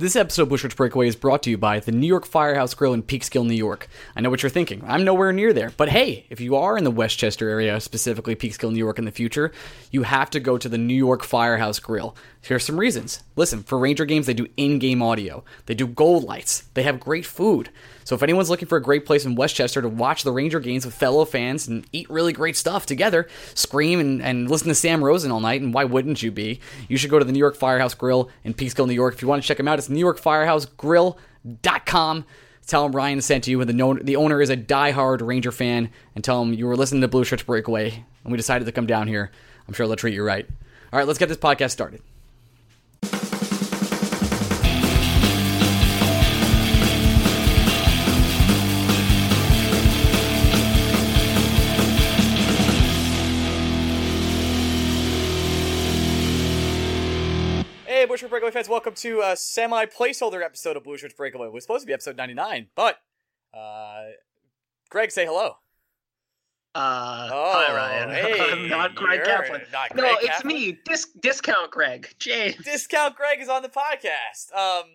This episode of Blue Shirts Breakaway is brought to you by the New York Firehouse Grill in Peekskill, New York. I know what you're thinking. I'm nowhere near there. But hey, if you are in the Westchester area, specifically Peekskill, New York in the future, you have to go to the New York Firehouse Grill. Here's some reasons. Listen, for Ranger games, they do in game audio, they do gold lights, they have great food. So if anyone's looking for a great place in Westchester to watch the Ranger games with fellow fans and eat really great stuff together, scream and, and listen to Sam Rosen all night, and why wouldn't you be? You should go to the New York Firehouse Grill in Peekskill, New York. If you want to check them out, it's NewYorkFirehouseGrill.com. Tell them Ryan sent you, and the, no- the owner is a die-hard Ranger fan, and tell him you were listening to Blue Shirts Breakaway, and we decided to come down here. I'm sure they'll treat you right. All right, let's get this podcast started. Blue Shirts Breakaway fans, welcome to a semi placeholder episode of Blue Shirts Breakaway. It was supposed to be episode 99, but uh, Greg, say hello. Uh, Oh, hi Ryan. hey, I'm not Greg Kaplan. not no, it's Kaplan? me, Dis- discount Greg, James. Discount Greg is on the podcast. Um,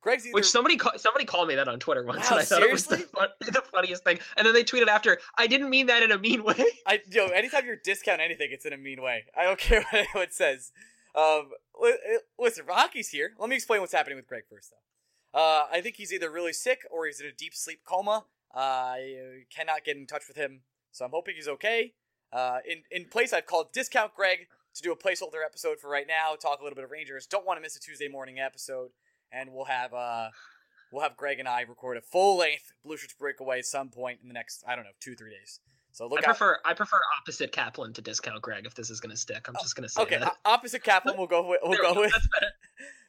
Greg's either Which somebody ca- somebody called me that on Twitter once, Wow, and I thought it was the, fun- the funniest thing. And then they tweeted after, "I didn't mean that in a mean way." I yo, anytime you're discount anything, it's in a mean way. I don't care what anyone says. Um, li- listen, Rocky's here. Let me explain what's happening with Greg first, though. Uh, I think he's either really sick or he's in a deep sleep coma. Uh, I cannot get in touch with him, so I'm hoping he's okay. Uh, in in place, I've called Discount Greg to do a placeholder episode for right now. Talk a little bit of Rangers. Don't want to miss a Tuesday morning episode, and we'll have uh, we'll have Greg and I record a full length Blue Shirts breakaway at some point in the next I don't know two three days. So look I out. prefer I prefer opposite Kaplan to discount Greg if this is gonna stick. I'm just gonna say Okay, that. opposite Kaplan. We'll go with. We'll go go, with.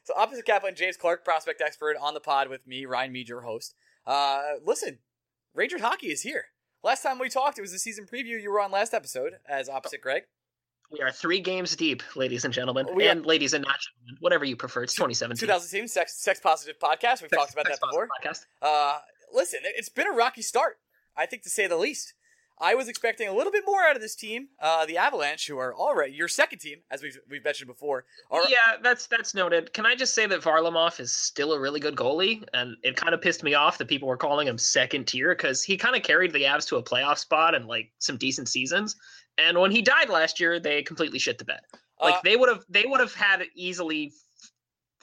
So opposite Kaplan, James Clark, prospect expert, on the pod with me, Ryan Mead, your host. Uh, listen, Rangers hockey is here. Last time we talked, it was the season preview. You were on last episode as opposite Greg. We are three games deep, ladies and gentlemen, We and ladies and not gentlemen, whatever you prefer. It's 2017. 2017 sex sex positive podcast. We've talked about that before. Podcast. Uh, listen, it- it's been a rocky start. I think to say the least. I was expecting a little bit more out of this team. Uh, the Avalanche, who are already your second team, as we've we've mentioned before, are Yeah, that's that's noted. Can I just say that Varlamov is still a really good goalie, and it kind of pissed me off that people were calling him second tier because he kind of carried the Avs to a playoff spot and like some decent seasons. And when he died last year, they completely shit the bed. Like uh, they would have they would have had easily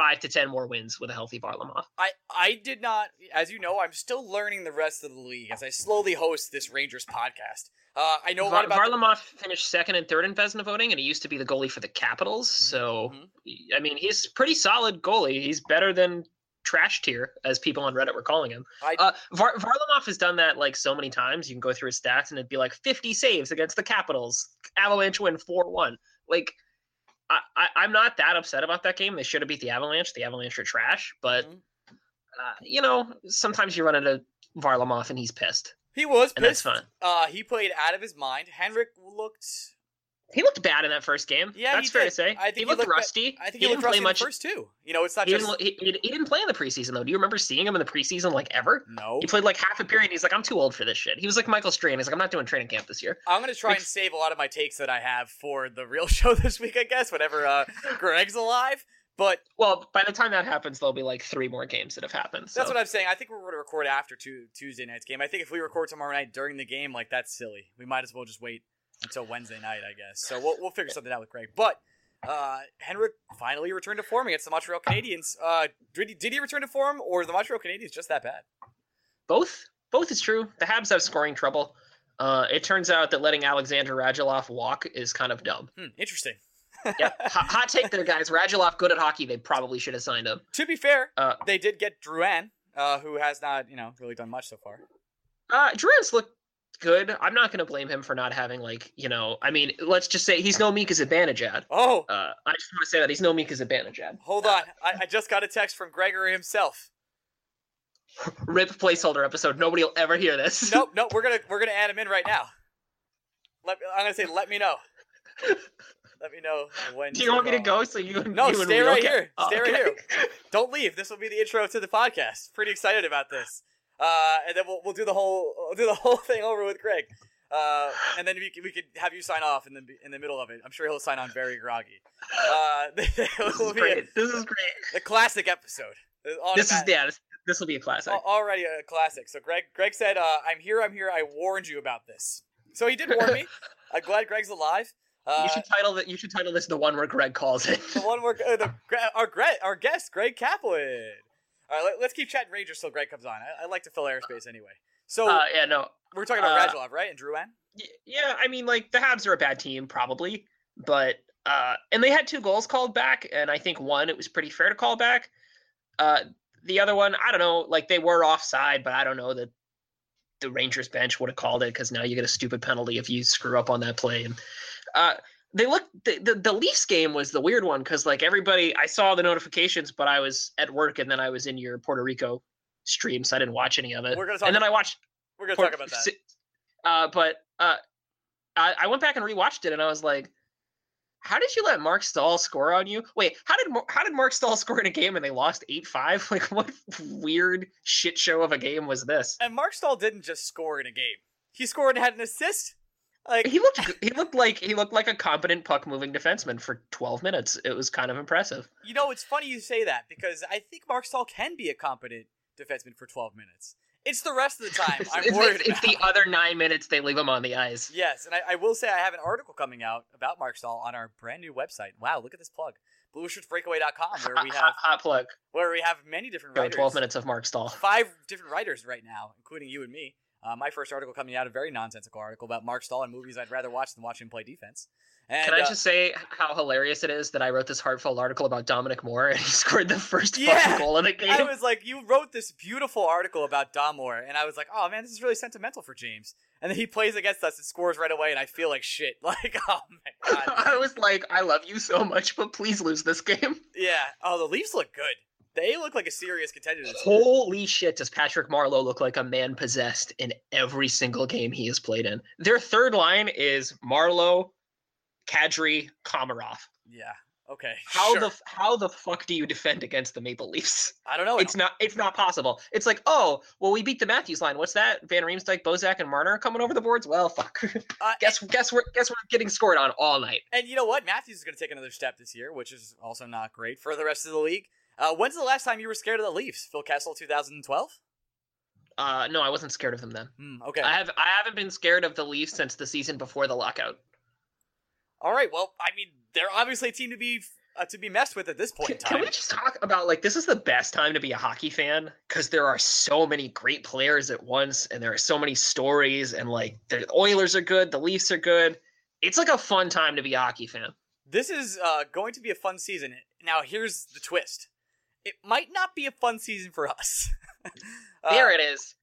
five to ten more wins with a healthy Varlamov. I I did not, as you know, I'm still learning the rest of the league as I slowly host this Rangers podcast. Uh, I know a lot about. the- Varlamov finished second and third in Vezina voting, and he used to be the goalie for the Capitals. So Mhm. I mean, he's pretty solid goalie. He's better than trash tier, as people on Reddit were calling him. I- uh, Var- Varlamov has done that like so many times. You can go through his stats, and it'd be like 50 saves against the Capitals. Avalanche win 4-1. Like, I, I, I'm not that upset about that game. They should have beat the Avalanche. The Avalanche are trash, but Mhm. uh, you know, sometimes you run into Varlamov and he's pissed, he was and that's pissed. fine. Uh, he played out of his mind. Henrik looked. He looked bad in that first game. Yeah, that's he fair did. to say. I think he he looked looked ba- rusty. I think he, he looked didn't play rusty in the much. first two. You know, it's not He just didn't, he, he he didn't play in the preseason though. Do you remember seeing him in the preseason like ever? no. He played like half a period. He's like, I'm too old for this shit. He was like Michael Strahan. He's like, I'm not doing training camp this year. I'm gonna try Like- and save a lot of my takes that I have for the real show this week. I guess whenever uh, Greg's alive. But Well, by the time that happens, there'll be like three more games that have happened. So. that's what I'm saying. I think we're going to record after two, Tuesday night's game. I think if we record tomorrow night during the game, like that's silly. We might as well just wait until Wednesday night, I guess. So we'll we'll figure something out with Greg. But uh, Henrik finally returned to form against the Montreal Canadiens. Uh, did he did he return to form, or the Montreal Canadiens just that bad? both both is true. The Habs have scoring trouble. Uh, it turns out that letting Alexander Radulov walk is kind of dumb. Hmm, interesting. Yeah, hot, hot take there, guys. Radulov good at hockey. They probably should have signed him. To be fair, Uh, they did get Drouin, uh, who has not you know really done much so far. Uh, Drouin's looked good. I'm not going to blame him for not having like you know. I mean, let's just say he's no Mika Zibanejad. Oh, Uh, I just want to say that he's no Mika Zibanejad. hold on. I, I just got a text from Gregory himself. Rip placeholder episode. Nobody will ever hear this. nope, nope. We're gonna we're gonna add him in right now. Let I'm gonna say let me know. Let me know when. Do you want me to go so you? No, you stay right can- here. Oh, Stay right here. Don't leave. This will be the intro to the podcast. Pretty excited about this. Uh, and then we'll, we'll do the whole we'll do the whole thing over with Greg. Uh, and then we could, we could have you sign off in the in the middle of it. I'm sure he'll sign on very groggy. Uh, This is be a, great. This is great. a classic episode. This is yeah. This, this will be a classic. Already a classic. So Greg, Greg said, uh, "I'm here. I'm here. I warned you about this." So he did warn me. I'm glad Greg's alive. Uh, you should title that. You should title this the one where Greg calls it. the one where uh, the, our Greg, our guest, Greg Kaplan. All right, let, us keep chatting Rangers till Greg comes on. I, I, like to fill airspace anyway. So uh, yeah, no, we're talking about uh, Radulov, right? And Drouin. Yeah, I mean, like the Habs are a bad team, probably, but uh, and they had two goals called back, and I think one it was pretty fair to call back. Uh, the other one, I don't know, like they were offside, but I don't know that the Rangers bench would have called it because now you get a stupid penalty if you screw up on that play. And uh, they look the, the, the Leafs game was the weird one because like everybody, I saw the notifications, but I was at work and then I was in your Puerto Rico stream, so I didn't watch any of it. We're gonna talk and then I watched. We're gonna talk about that. Uh, but uh, I, I went back and rewatched it, and I was like, how did you let Marc Staal score on you? Wait, how did how did Marc Staal score in a game and they lost eight five? Like what weird shit show of a game was this? And Marc Staal didn't just score in a game; he scored and had an assist. Like he looked he looked like he looked like a competent puck moving defenseman for twelve minutes. It was kind of impressive. You know, it's funny you say that because I think Marc Staal can be a competent defenseman for twelve minutes. It's the rest of the time I'm it's, worried it's, it's the other nine minutes they leave him on the ice. Yes, and I, I, will say I have an article coming out about Marc Staal on our brand new website. Wow, look at this plug. BlueShirtsBreakaway.com where we have hot plug. Where we have many different writers. Twelve minutes of Marc Staal. Five different writers right now, including you and me. Uh, my first article coming out, a very nonsensical article about Marc Staal and movies I'd rather watch than watch him play defense. And, Can I uh, just say how hilarious it is that I wrote this heartfelt article about Dominic Moore and he scored the first yeah, fucking goal in the game? I was like, you wrote this beautiful article about Dom Moore, and I was like, oh man, this is really sentimental for James. And then he plays against us and scores right away, and I feel like shit. Like, oh my god. I was like, I love you so much, but please lose this game. Yeah. Oh, the Leafs look good. They look like a serious contender. Holy shit, does Patrick Marleau look like a man possessed in every single game he has played in? Their third line is Marleau, Kadri, Komarov. Yeah. Okay. How sure. the how the fuck do you defend against the Maple Leafs? I don't know. It's not it's not possible. It's like, oh, well, we beat the Matthews line. What's that? Van Riemsdyk, Bozak, and Marner coming over the boards. Well, fuck. Uh, guess and, guess we're guess we're getting scored on all night. And you know what? Matthews is going to take another step this year, which is also not great for the rest of the league. Uh, when's the last time you were scared of the Leafs? Phil Kessel, 2012. Uh, no, I wasn't scared of them then. Mm, okay. I have I haven't been scared of the Leafs since the season before the lockout. All right. Well, I mean, they're obviously a team to be uh, to be messed with at this point can, in time. Can we just talk about like this is the best time to be a hockey fan because there are so many great players at once, and there are so many stories, and like the Oilers are good, the Leafs are good. It's like a fun time to be a hockey fan. This is uh, going to be a fun season. Now, here's the twist: it might not be a fun season for us. uh, there it is.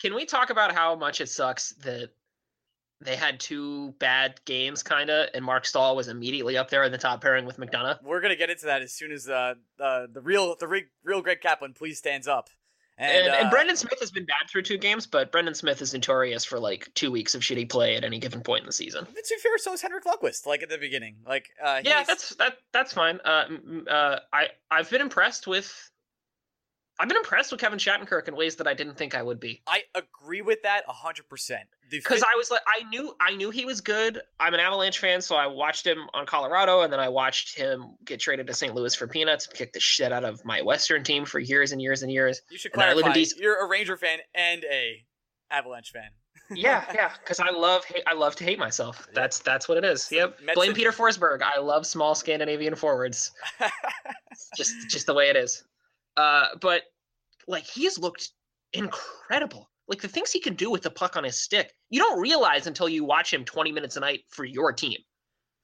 Can we talk about how much it sucks that they had two bad games, kind of, and Marc Staal was immediately up there in the top pairing with McDonagh. We're gonna get into that as soon as uh, uh the real the re- real Greg Kaplan please stands up. And, and, uh, and, Brendan Smith has been bad through two games, but Brendan Smith is notorious for like two weeks of shitty play at any given point in the season. To be fair, so is Henrik Lundqvist. Like at the beginning, like uh, yeah, that's that that's fine. Uh, uh, I I've been impressed with I've been impressed with Kevin Shattenkirk in ways that I didn't think I would be. I agree with that hundred percent. Because I was like, I knew, I knew he was good. I'm an Avalanche fan, so I watched him on Colorado, and then I watched him get traded to St. Louis for peanuts, and kick the shit out of my Western team for years and years and years. You should clarify. DC- you're a Ranger fan and a Avalanche fan. yeah, yeah, because I love, I love to hate myself. That's that's what it is. Yep. Blame Peter Forsberg. I love small Scandinavian forwards. just, just the way it is. Uh, but like he's looked incredible. Like the things he can do with the puck on his stick, you don't realize until you watch him 20 minutes a night for your team.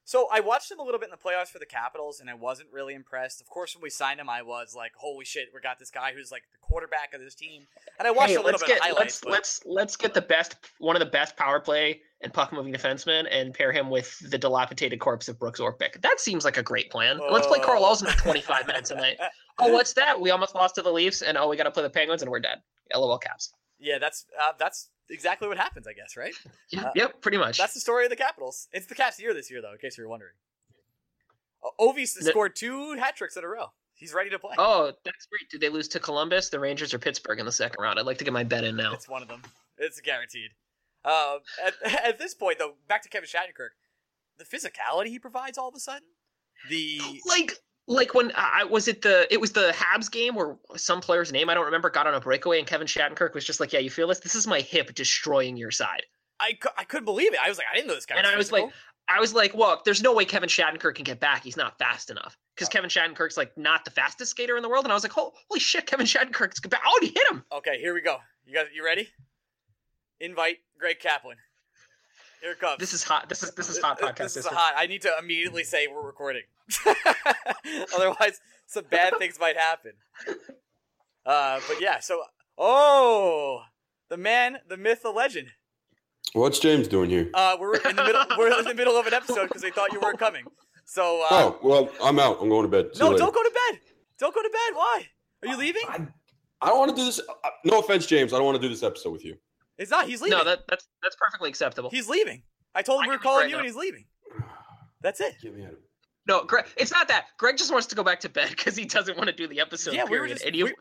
So I watched him a little bit in the playoffs for the Capitals, and I wasn't really impressed. Of course, when we signed him, I was like, "Holy shit, we got this guy who's like the quarterback of this team." And I watched hey, a little bit get, of highlights. Let's but... let's let's get the best, one of the best power play and puck moving defenseman and pair him with the dilapidated corpse of Brooks Orpik. That seems like a great plan. Uh... Let's play Karl Alzner 25 minutes a night. Oh, what's that? We almost lost to the Leafs, and oh, we got to play the Penguins, and we're dead. LOL caps. Yeah, that's uh, that's exactly what happens, I guess, right? Yeah, uh, yep, pretty much. That's the story of the Capitals. It's the Caps' year this year, though, in case you're wondering. Uh, Ovi scored two hat tricks in a row. He's ready to play. Oh, that's great. Did they lose to Columbus, the Rangers, or Pittsburgh in the second round? I'd like to get my bet in now. It's one of them. It's guaranteed. Uh, at, at this point, though, back to Kevin Shattenkirk, the physicality he provides all of a sudden, the like like when I was it the it was the Habs game where some player's name I don't remember got on a breakaway and Kevin Shattenkirk was just like, "Yeah, you feel this? This is my hip destroying your side." I, I couldn't believe it. I was like, I didn't know this guy. And was I was physical. like, I was like, well, there's no way Kevin Shattenkirk can get back. He's not fast enough because Kevin Shattenkirk's like not the fastest skater in the world. And I was like, oh, holy shit, Kevin Shattenkirk's back. Oh, he hit him. okay, here we go. You guys, you ready? Invite Greg Kaplan. Here it comes. This is hot. This is this is hot podcast. This is system. hot. I need to immediately say we're recording. Otherwise, some bad things might happen. Uh, but yeah, so oh, the man, the myth, the legend. What's James doing here? Uh, we're in the middle. We're in the middle of an episode because they thought you weren't coming. So uh, oh, well, I'm out. I'm going to bed. See no, later. don't go to bed. Don't go to bed. Why? Are you leaving? I, I don't want to do this. uh, No offense, James. I don't want to do this episode with you. It's not. He's leaving. No, that that's that's perfectly acceptable. He's leaving. I told him I we were can be calling you, now. and he's leaving. That's it. Get me out of No, Greg. It's not that. Greg just wants to go back to bed because he doesn't want to do the episode. yeah, we were period. just. and you, we,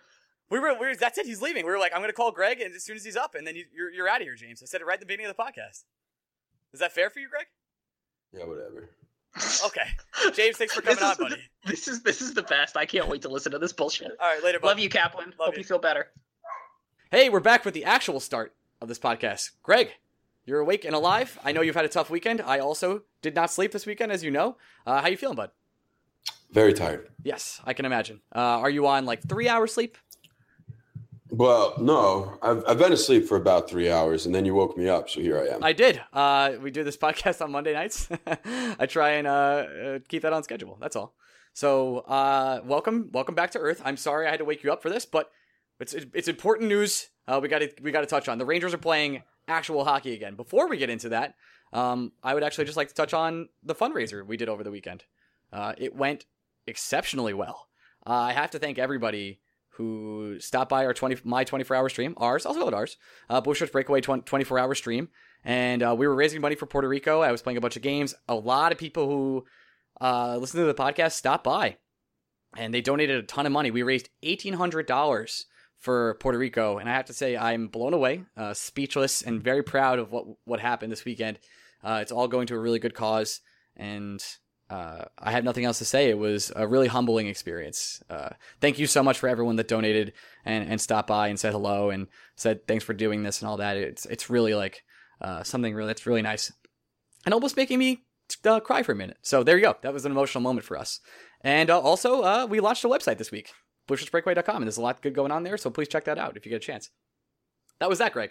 we were, we were. That's it. He's leaving. We were like, I'm gonna call Greg, and as soon as he's up, and then you, you're you're out of here, James. I said it right at the beginning of the podcast. Is that fair for you, Greg? Yeah, whatever. Okay, James, thanks for coming on, is- buddy. this is this is the best. I can't wait to listen to this bullshit. All right, later, bud. Love you, Kaplan. Love Hope you. you feel better. Hey, we're back with the actual start of this podcast. Greg, you're awake and alive. I know you've had a tough weekend. I also did not sleep this weekend, as you know. Uh, how you feeling, bud? Very tired. Yes, I can imagine. Uh, are you on like three hours sleep? Well, no, I've, I've been asleep for about three hours, and then you woke me up, so here I am. I did. Uh, we do this podcast on Monday nights. I try and uh, uh, keep that on schedule. That's all. So, uh, welcome, welcome back to Earth. I'm sorry I had to wake you up for this, but it's it's important news. Uh, we got to we got to touch on. The Rangers are playing actual hockey again. Before we get into that, um, I would actually just like to touch on the fundraiser we did over the weekend. Uh, it went exceptionally well. Uh, I have to thank everybody who stopped by our 20 my 24 hour stream, ours, also at ours, uh, Blueshirts Breakaway 24 hour stream, and uh, we were raising money for Puerto Rico. I was playing a bunch of games. A lot of people who uh, listen to the podcast stopped by, and they donated a ton of money. We raised eighteen hundred dollars for Puerto Rico, and I have to say I'm blown away, uh, speechless, and very proud of what what happened this weekend. Uh, it's all going to a really good cause, and uh, I have nothing else to say. It was a really humbling experience. Uh, thank you so much for everyone that donated and, and stopped by and said hello and said thanks for doing this and all that. It's it's really like uh, something really that's really nice and almost making me uh, cry for a minute. So there you go. That was an emotional moment for us. And also, we launched a website this week, blueshirtsbreakaway.com, and there's a lot good going on there. So please check that out if you get a chance. That was that, Greg.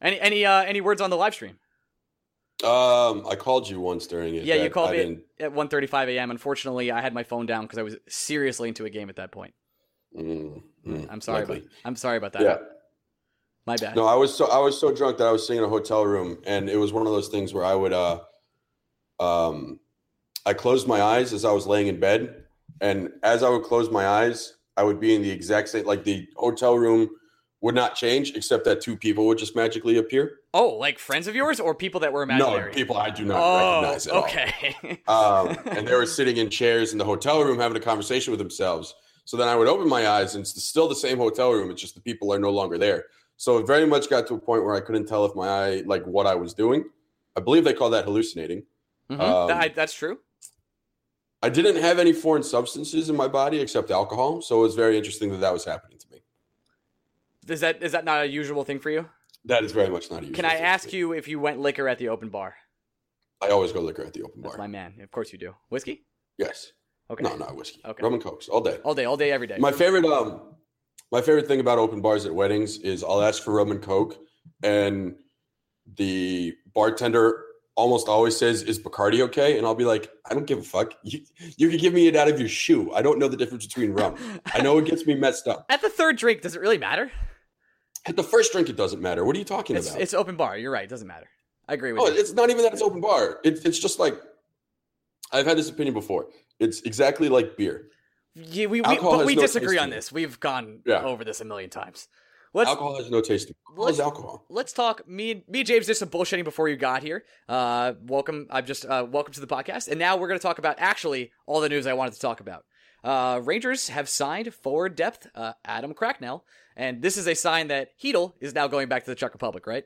Any any uh, any words on the live stream? Um, I called you once during it. Yeah, you called I me didn't- at 1:35 a.m. Unfortunately, I had my phone down because I was seriously into a game at that point. Mm, mm, I'm sorry. About, I'm sorry about that. Yeah. My bad. No, I was so I was so drunk that I was sitting in a hotel room, and it was one of those things where I would uh, um, I closed my eyes as I was laying in bed, and as I would close my eyes, I would be in the exact same like the hotel room would not change except that two people would just magically appear. Oh, like friends of yours or people that were imaginary? No, people I do not oh, recognize at all. okay. um, and they were sitting in chairs in the hotel room having a conversation with themselves. So then I would open my eyes, and it's still the same hotel room. It's just the people are no longer there. So it very much got to a point where I couldn't tell if my eye, like what I was doing. I believe they call that hallucinating. Mhm. Um, That- that's true. I didn't have any foreign substances in my body except alcohol, so it was very interesting that that was happening to me. Is that is that not a usual thing for you? That is very much not a usual Can I ask you if you went liquor at the open bar? I always go liquor at the open That's bar. my man. Of course you do. Whiskey? yes. Okay. No, not whiskey. Okay. Rum and cokes all day. All day, all day, every day. My favorite um my favorite thing about open bars at weddings is I'll ask for rum and coke and the bartender almost always says is Bacardi okay and I'll be like I don't give a fuck you, you can give me it out of your shoe I don't know the difference between rum I know it gets me messed up At the third drink, does it really matter? at the first drink it doesn't matter what are you talking It's, about it's open bar. You're right. It doesn't matter. I agree with oh you. it's not even that it's open bar it, it's just like I've had this opinion before it's exactly like beer Yeah, we, we, but we no disagree on this. We've gone Yeah. over this a million times. Let's alcohol has no taste What is alcohol let's talk. Me and me and James did some bullshitting before you got here. Uh, welcome. I'm just uh, welcome to the podcast, and now we're going to talk about actually all the news I wanted to talk about. Uh, Rangers have signed forward depth uh, Adam Cracknell, and this is a sign that Chytil is now going back to the Czech Republic, right?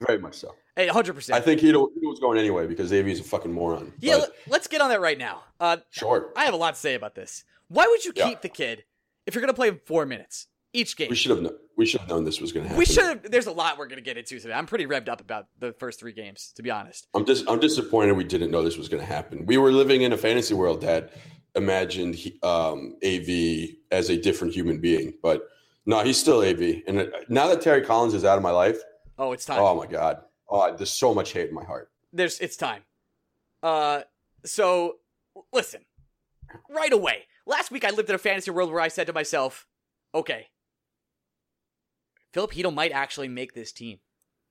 Very much so. Hey, hundred I percent. think he was going anyway because AV is a fucking moron. Yeah, But let- let's get on that right now. Uh, sure. I have a lot to say about this. Why would you Yeah. keep the kid if you're gonna play him four minutes each game? We should have. kno- We should have known this was going to happen. We should have. There's a lot we're gonna get into today. I'm pretty revved up about the first three games, to be honest. I'm just. I'm disappointed we didn't know this was going to happen. We were living in a fantasy world that imagined he, um, AV as a different human being, but no, he's still AV. And now that Terry Collins is out of my life, Oh, it's time. oh my god, oh, there's so much hate in my heart. There's. It's time. Uh, so listen, right away. Last week I lived in a fantasy world where I said to myself, "Okay, Philip Chytil might actually make this team."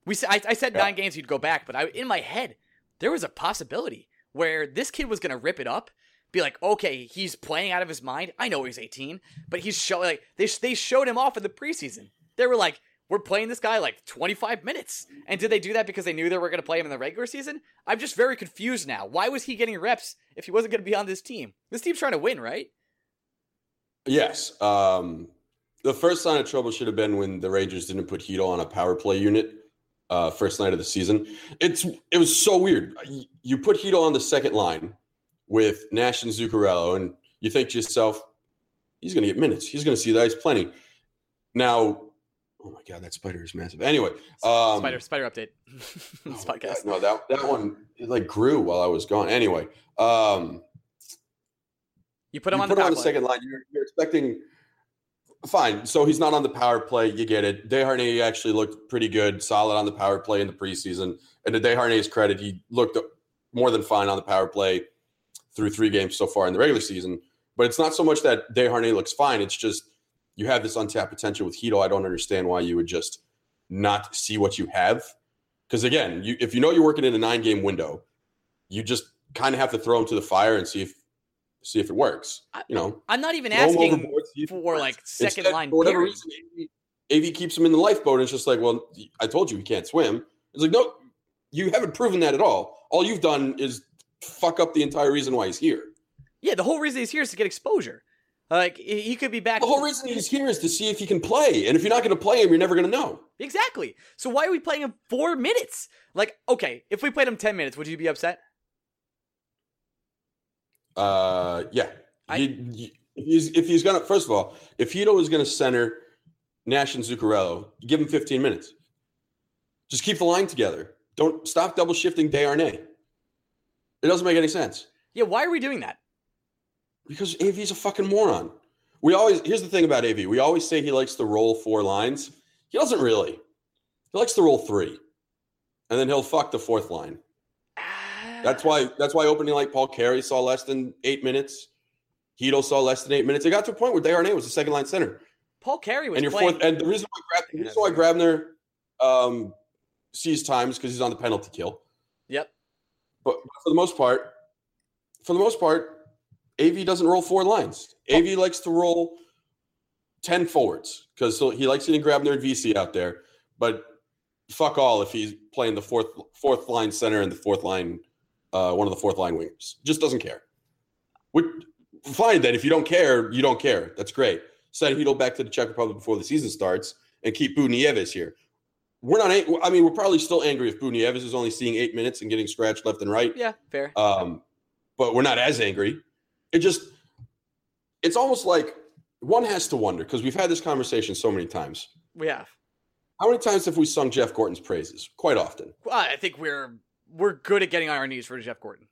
We I, I said Yeah. nine games he'd go back, but I in my head there was a possibility where this kid was gonna rip it up, be like, okay, he's playing out of his mind. I know he's 18, but he's showing like they they showed him off in the preseason. They were like, we're playing this guy like 25 minutes, and did they do that because they knew they were gonna play him in the regular season? I'm just very confused now. Why was he getting reps if he wasn't gonna be on this team? This team's trying to win, right? Yes. Um, the first sign of trouble should have been when the Rangers didn't put Chytil on a power play unit uh, first night of the season. It's it was so weird. You- put Chytil on the second line with Nash and Zuccarello, and you think to yourself, he's going to get minutes. He's going to see the ice plenty. Now, oh my god, that spider is massive. Anyway, um, spider spider update. oh this God, podcast. no, that that one it like grew while I was gone. Anyway, um, You put him you on put the him on the second line. You're, you're expecting fine. So he's not on the power play. You get it. Desharnais actually looked pretty good, solid on the power play in the preseason. And to Desharnais' credit, he looked more than fine on the power play through three games so far in the regular season. But it's not so much that Desharnais looks fine. It's just you have this untapped potential with Chytil. I don't understand why you would just not see what you have. Because again, you, if you know you're working in a nine game window, you just kind of have to throw him to the fire and see if see if it works. You know, I'm not even asking overboard, see if it for like second Instead, line for whatever reason, AV, AV keeps him in the lifeboat. And it's just like, well, I told you he can't swim. It's like, no, you haven't proven that at all. All you've done is fuck up the entire reason why he's here. Yeah, the whole reason he's here is to get exposure. Like he he could be back. The whole reason he's here is to see if he can play. And if you're not going to play him, you're never going to know. Exactly. So why are we playing him four minutes? Like, okay, if we played him ten minutes, would you be upset? Uh, yeah. I- He- he- if he's if he's gonna first of all, if Chytil is gonna center Nash and Zuccarello, give him 15 minutes. Just keep the line together. Don't stop double shifting Desharnais. It doesn't make any sense Yeah, why are we doing that? because AV's a fucking moron. We always here's the thing about AV. We always say he likes to roll four lines. He doesn't really. He likes to roll three, and then he'll fuck the fourth line. That's why. That's why opening like Paul Carey saw less than eight minutes. Chytil saw less than eight minutes. It got to a point where Desharnais was the second line center, Paul Carey was and your playing. fourth. And the reason why, Grab, the reason why Grabner um, sees times because he's on the penalty kill. Yep. But for the most part, for the most part, AV doesn't roll four lines. AV likes to roll ten forwards because he likes getting Grabner and Vesey out there. But fuck all if he's playing the fourth fourth line center and the fourth line, uh, one of the fourth line wingers. Just doesn't care. Which, fine then. If you don't care, you don't care. That's great. Send Chytil back to the Czech Republic before the season starts and keep Buchnevich here. We're not. I mean, we're probably still angry if Buchnevich is only seeing eight minutes and getting scratched left and right. yeah, fair. Um, but we're not as angry. It just, it's almost like one has to wonder because we've had this conversation so many times. We have. How many times have we sung Jeff Gorton's praises? Quite often. Well, I think we're we're good at getting on our knees for Jeff Gorton.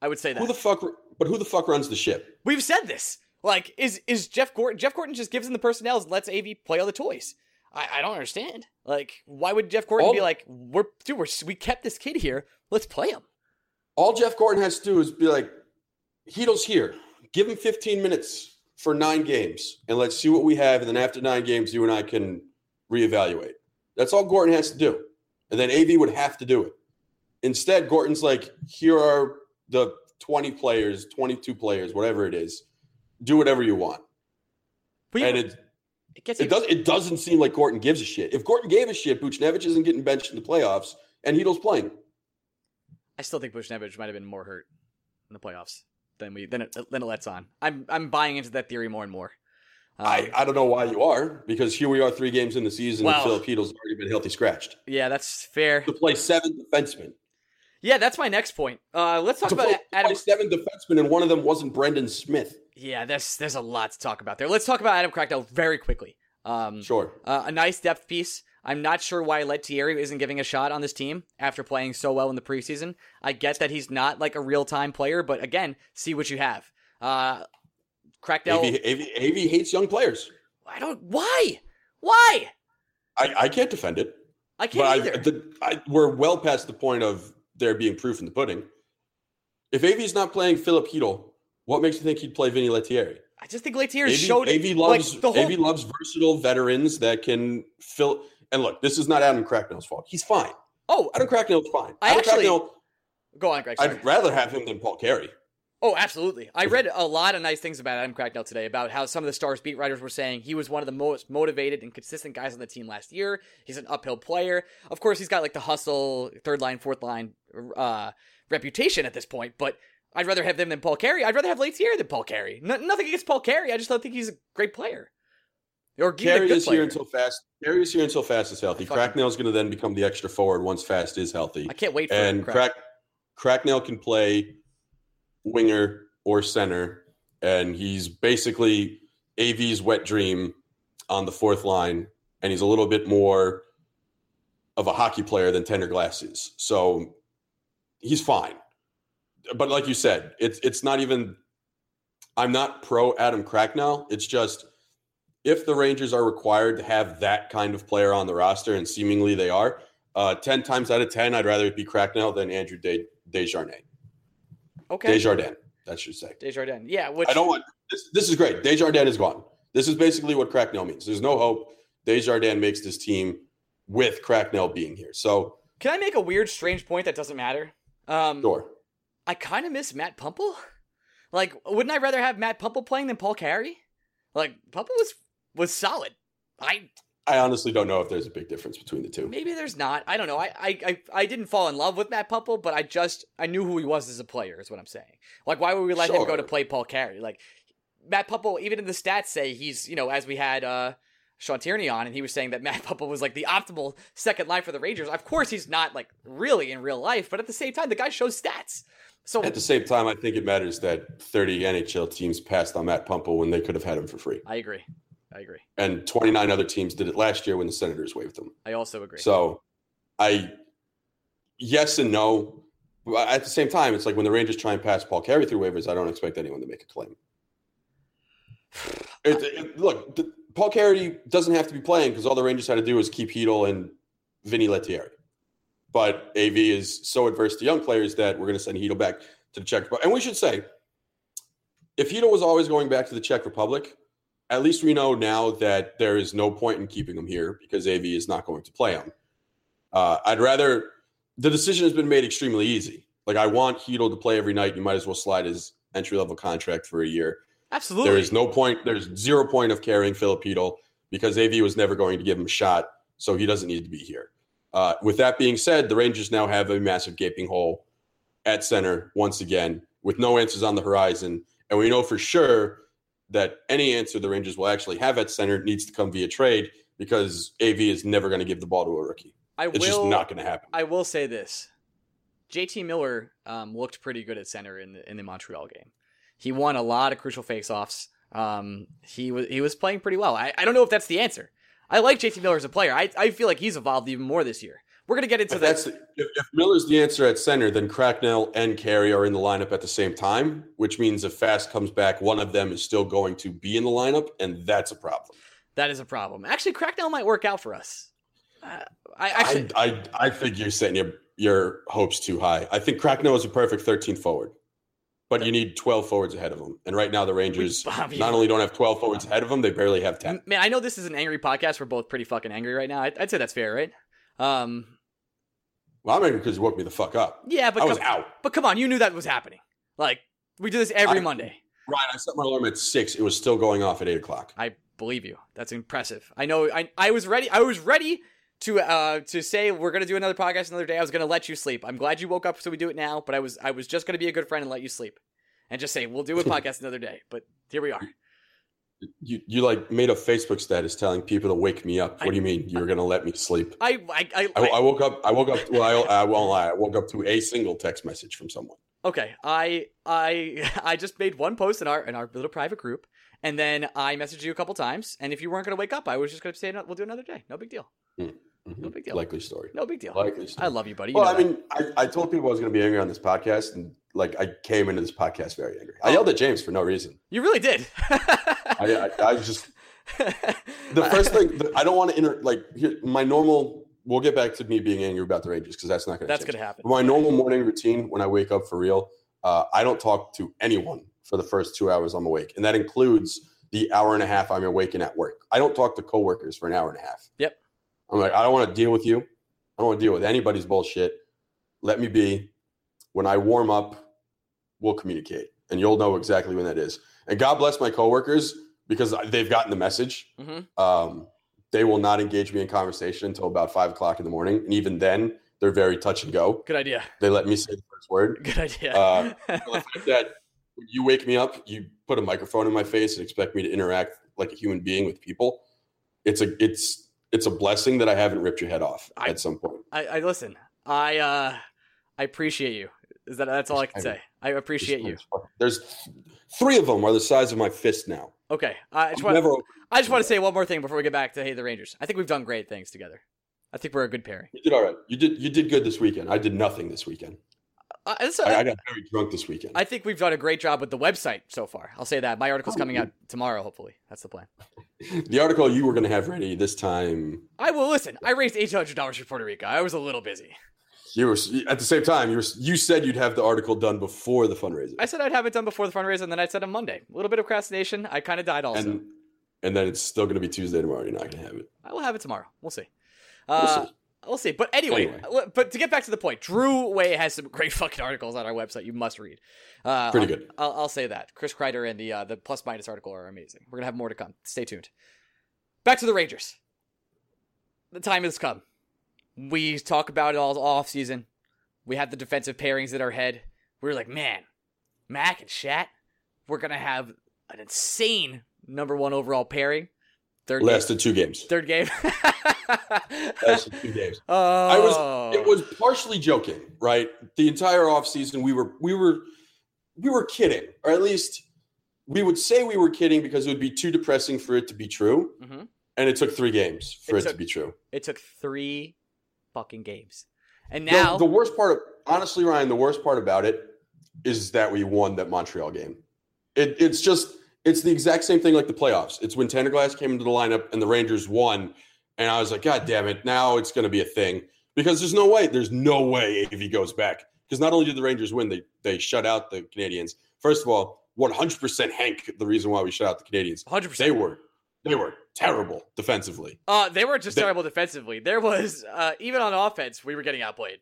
I would say that. Who the fuck? But who the fuck runs the ship? We've said this. Like, is is Jeff Gorton? Jeff Gorton just gives him the personnel, and lets AV play all the toys. I, I don't understand. Like, why would Jeff Gorton All- be like, we're dude, we're, we kept this kid here. Let's play him. All Jeff Gorton has to do is be like, Chytil's here. Give him 15 minutes for nine games, and let's see what we have. And then after nine games, you and I can reevaluate. That's all Gorton has to do. And then AV would have to do it. Instead, Gorton's like, here are the 20 players, 22 players, whatever it is. Do whatever you want. And it, it, gets it, does, it doesn't seem like Gorton gives a shit. If Gorton gave a shit, Buchnevich isn't getting benched in the playoffs, and Chytil's playing. I still think Buchnevich might have been more hurt in the playoffs than we than it, than it lets on. I'm I'm buying into that theory more and more. Um, I, I don't know why you are because here we are three games in the season Well- and Filipinos already been healthy scratched yeah, that's fair. to play seven defensemen. Yeah, that's my next point. Uh, let's talk To about Adam. seven defensemen and one of them wasn't Brendan Smith. Yeah, there's there's a lot to talk about there. Let's talk about Adam Cracknell very quickly. Um, Sure. uh, a nice depth piece. I'm not sure why Lettieri isn't giving a shot on this team after playing so well in the preseason. I get that he's not like a real time player, but again, see what you have. Uh, Cracknell, AV, AV, AV hates young players. I don't. Why? Why? I, I can't defend it. I can't I, either. the, I, we're well past the point of there being proof in the pudding. If AV's not playing Philip Chytil, what makes you think he'd play Vinny Lettieri? I just think Lettieri AV, showed it. AV loves like, the whole, AV loves versatile veterans that can fill. And look, this is not Adam Cracknell's fault. He's fine. Oh, Adam Cracknell's fine. I Adam actually- Cracknell, go on, Greg. sorry. I'd rather have him than Paul Carey. Oh, absolutely. I read a lot of nice things about Adam Cracknell today about how some of the Stars beat writers were saying he was one of the most motivated and consistent guys on the team last year. He's an uphill player. Of course, he's got like the hustle, third line, fourth line uh, reputation at this point, but I'd rather have them than Paul Carey. I'd rather have Lettieri than Paul Carey. No, nothing against Paul Carey. I just don't think he's a great player. Or Carey is player. here until Fast. Carey is here until Fast is healthy. Fucking- Cracknell's going to then become the extra forward once Fast is healthy. I can't wait for and Crack Cracknell can play winger or center, and he's basically AV's wet dream on the fourth line, and he's a little bit more of a hockey player than Tanner Glass is. So he's fine. But like you said, it's it's not even I'm not pro Adam Cracknell. It's just if the Rangers are required to have that kind of player on the roster, and seemingly they are, uh, 10 times out of 10, I'd rather it be Cracknell than Andrew Desjardins. Okay. Desjardins, that should say. Desjardins. Yeah, which I don't want this. This is great. Desjardins is gone. This is basically what Cracknell means. There's no hope. Desjardins makes this team with Cracknell being here. So, Can I make a weird, strange point that doesn't matter? Um, sure. I kind of miss Matt Puempel. Like, wouldn't I rather have Matt Puempel playing than Paul Carey? Like, Puempel was was solid. I I honestly don't know if there's a big difference between the two. maybe there's not. I don't know. I I I, I didn't fall in love with Matt Puempel, but I just I knew who he was as a player. Is what I'm saying. Like, why would we let him go to play Paul Carey? Like, Matt Puempel, even in the stats say he's you know as we had uh Sean Tierney on, and he was saying that Matt Puempel was like the optimal second line for the Rangers. Of course, he's not like really in real life, but at the same time, the guy shows stats. So At the same time, I think it matters that 30 NHL teams passed on Matt Puempel when they could have had him for free. I agree. I agree. And 29 other teams did it last year when the Senators waived them. I also agree. So I, yes and no. But At the same time, it's like when the Rangers try and pass Paul Carey through waivers, I don't expect anyone to make a claim. It, it- look, the, Paul Carey doesn't have to be playing because all the Rangers had to do was keep Chytil and Vinny Lettieri. But AV is so adverse to young players that we're going to send Chytil back to the Czech Republic. And we should say, if Chytil was always going back to the Czech Republic, at least we know now that there is no point in keeping him here because AV is not going to play him. Uh, I'd rather the decision has been made extremely easy. Like I want Chytil to play every night. You might as well slide his entry level contract for a year. Absolutely. There is no point. There's zero point of carrying Philip Chytil because AV was never going to give him a shot, so he doesn't need to be here. Uh, with that being said, the Rangers now have a massive gaping hole at center once again, with no answers on the horizon, and we know for sure that any answer the Rangers will actually have at center needs to come via trade because AV is never going to give the ball to a rookie. I It's will. just not going to happen. I will say this: JT Miller um, looked pretty good at center in the in the Montreal game. He won a lot of crucial faceoffs. Um, he was he was playing pretty well. I, I don't know if that's the answer. I like JT Miller as a player. I, I feel like he's evolved even more this year. We're gonna get into If that. that's the, if, if Miller's the answer at center, then Cracknell and Carey are in the lineup at the same time, which means if Fast comes back, one of them is still going to be in the lineup, and that's a problem. That is a problem. Actually, Cracknell might work out for us. Uh, I actually, I, I I think you're setting your your hopes too high. I think Cracknell is a perfect 13th forward, but you need 12 forwards ahead of him. And right now, the Rangers Bobby. not only don't have 12 forwards ahead of them, they barely have 10. man, I know this is an angry podcast. We're both pretty fucking angry right now. I, I'd say that's fair, right? Um, Well, I'm angry because you woke me the fuck up. yeah, but I was come, out. but come on, you knew that was happening. Like we do this every I- Monday. Right. I set my alarm at six. It was still going off at eight o'clock. I believe you. That's impressive. I know. I I was ready. I was ready to uh to say we're gonna do another podcast another day. I was gonna let you sleep. I'm glad you woke up, so we do it now. But I was I was just gonna be a good friend and let you sleep, and just say we'll do a podcast another day. But here we are. You you like made a Facebook status telling people to wake me up. What I- do you mean you're gonna let me sleep? I I, I, I, I woke up. I woke up. Well, I, I won't lie. I woke up to a single text message from someone. Okay, I I I just made one post in our in our little private group, and then I messaged you a couple times. And if you weren't going to wake up, I was just going to say we'll do another day. No big deal. Mhm. No big deal. Likely story. No big deal. Likely story. I love you, buddy. You well, I that. mean, I, I told people I was going to be angry on this podcast, and like I came into this podcast very angry. I Oh. yelled at James for no reason. you really did. I, I, I just the first thing I don't want to inter like here, my normal. We'll get back to me being angry about the Rangers because that's not going to. That's going to happen. My normal morning routine when I wake up for real, uh, I don't talk to anyone for the first two hours I'm awake, and that includes the hour and a half I'm awake and at work. I don't talk to coworkers for an hour and a half. Yep. I'm like, I don't want to deal with you. I don't want to deal with anybody's bullshit. Let me be. When I warm up, we'll communicate, and you'll know exactly when that is. And God bless my coworkers because they've gotten the message. Mhm. Um, they will not engage me in conversation until about five o'clock in the morning, and even then, they're very touch and go. Good idea. They let me say the first word. Good idea. Uh, that you wake me up, you put a microphone in my face and expect me to interact like a human being with people. It's a it's it's a blessing that I haven't ripped your head off I- at some point. I, I listen. I uh, I appreciate you. Is that that's all I can say? I appreciate you. There's three of them are the size of my fist now. Okay, I just want never. I just want to say one more thing before we get back to hey the Rangers. I think we've done great things together. I think we're a good pairing. You did all right. You did you did good this weekend. I did nothing this weekend. Uh, it's- I, I got very drunk this weekend. I think we've done a great job with the website so far. I'll say that. My article's Oh, coming out tomorrow, hopefully. That's the plan. the article you were going to have ready this time. I will listen. I raised eight hundred dollars for Puerto Rico. I was a little busy. You were at the same time. You were you said you'd have the article done before the fundraiser, I said I'd have it done before the fundraiser, and then I said on Monday. A little bit of procrastination. I kind of died also. and and then it's still going to be Tuesday tomorrow. You're not going to have it. I will have it tomorrow. We'll see. We'll Uh, see. We'll see. But anyway, Anyway. but to get back to the point, Drew Way has some great fucking articles on our website. You must read. Uh, Pretty good. I'll, I'll say that. Chris Kreider and the uh, the plus minus article are amazing. We're gonna have more to come. Stay tuned. Back to the Rangers. The time has come. We talk about it all off season. We have the defensive pairings in our head. We are like, man, Mac and Shat, we're gonna have an insane number one overall pairing. Third game. Lasted two games. Third game. Lasted two games. oh, I was. It was partially joking, right? The entire offseason, we were we were we were kidding, or at least we would say we were kidding because it would be too depressing for it to be true. Mhm. And it took three games for It it, to be true. It took three fucking games, and now the, worst part, of, honestly, Ryan, the worst part about it is that we won that Montreal game. It, it's just it's the exact same thing like the playoffs. It's when Tanner Glass came into the lineup and the Rangers won, and I was like, God damn it! Now it's going to be a thing because there's no way, there's no way AV goes back because not only did the Rangers win, they they shut out the Canadiens. First of all, 100% Hank, the reason why we shut out the Canadiens. 100%. They were they were terrible defensively. Uh, they were just They- terrible defensively. There was uh, even on offense, we were getting outplayed.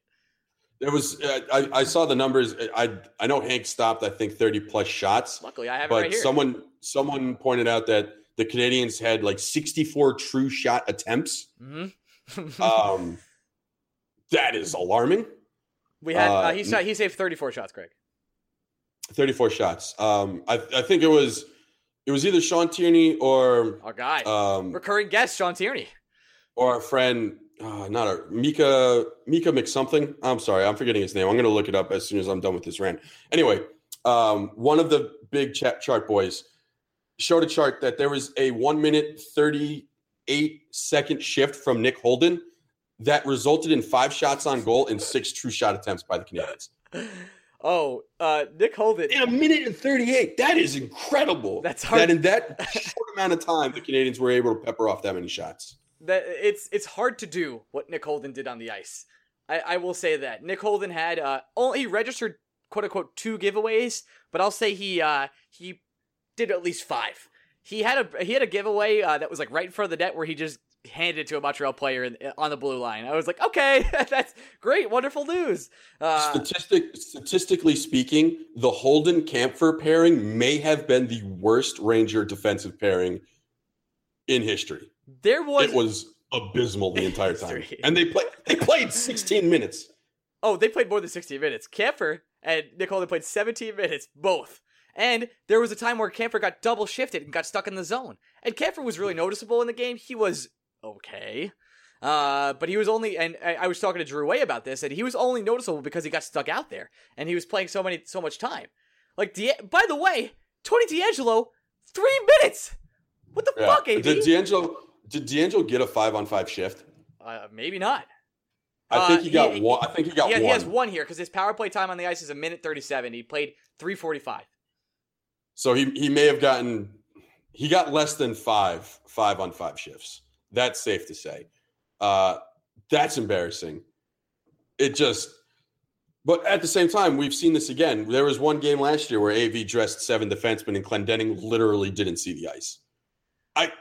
There was uh, I, I saw the numbers. I I know Hank stopped I think 30 plus shots. Luckily, I have but right someone someone pointed out that the Canadiens had like 64 true shot attempts. hmm Um, that is alarming. we had uh, uh, he shot, he saved thirty four shots. Greg. 34 shots. Um, I, I think it was it was either Sean Tierney or Our guy, um, recurring guest Sean Tierney. or our friend, uh, not a Mika Mika McSomething. I'm sorry, I'm forgetting his name. I'm going to look it up as soon as I'm done with this rant. Anyway, um, one of the big chat chart boys showed a chart that there was a one minute 38 second shift from Nick Holden that resulted in five shots on goal and six true shot attempts by the Canadiens. Oh, uh, Nick Holden. In a minute and 38, that is incredible. That's hard. That in that short amount of time, the Canadiens were able to pepper off that many shots. that it's it's hard to do what Nick Holden did on the ice. I, I will say that Nick Holden had uh only registered quote unquote two giveaways, but I'll say he uh he did at least five. He had a he had a giveaway uh, that was like right in front of the net where he just handed it to a Montreal player in, on the blue line. I was like, okay, that's great, wonderful news. Uh, Statistic, statistically speaking, the Holden Kampfer pairing may have been the worst Ranger defensive pairing in history. there was, it was abysmal the entire time, and they played they played 16 minutes. oh they played more than 16 minutes. Kampfer and Nick Holden played seventeen minutes both. And there was a time where Kampfer got double shifted and got stuck in the zone. And Kampfer was really noticeable in the game. He was okay. Uh, but he was only, and I, I was talking to Drew Way about this, and he was only noticeable because he got stuck out there, and he was playing so many, so much time. Like, De- by the way, Tony DeAngelo, three minutes. What the Yeah. fuck, AV? Did DeAngelo did DeAngelo get a five on five shift? uh, maybe not. I think Uh, he got he- one. I think he got he, one. he has one here because his power play time on the ice is a minute thirty-seven. He played three forty-five. So he he may have gotten he got less than five five on five shifts. That's safe to say. Uh, that's embarrassing. It just, but at the same time, we've seen this again. There was one game last year where AV dressed seven defensemen and Clendenning literally didn't see the ice. I,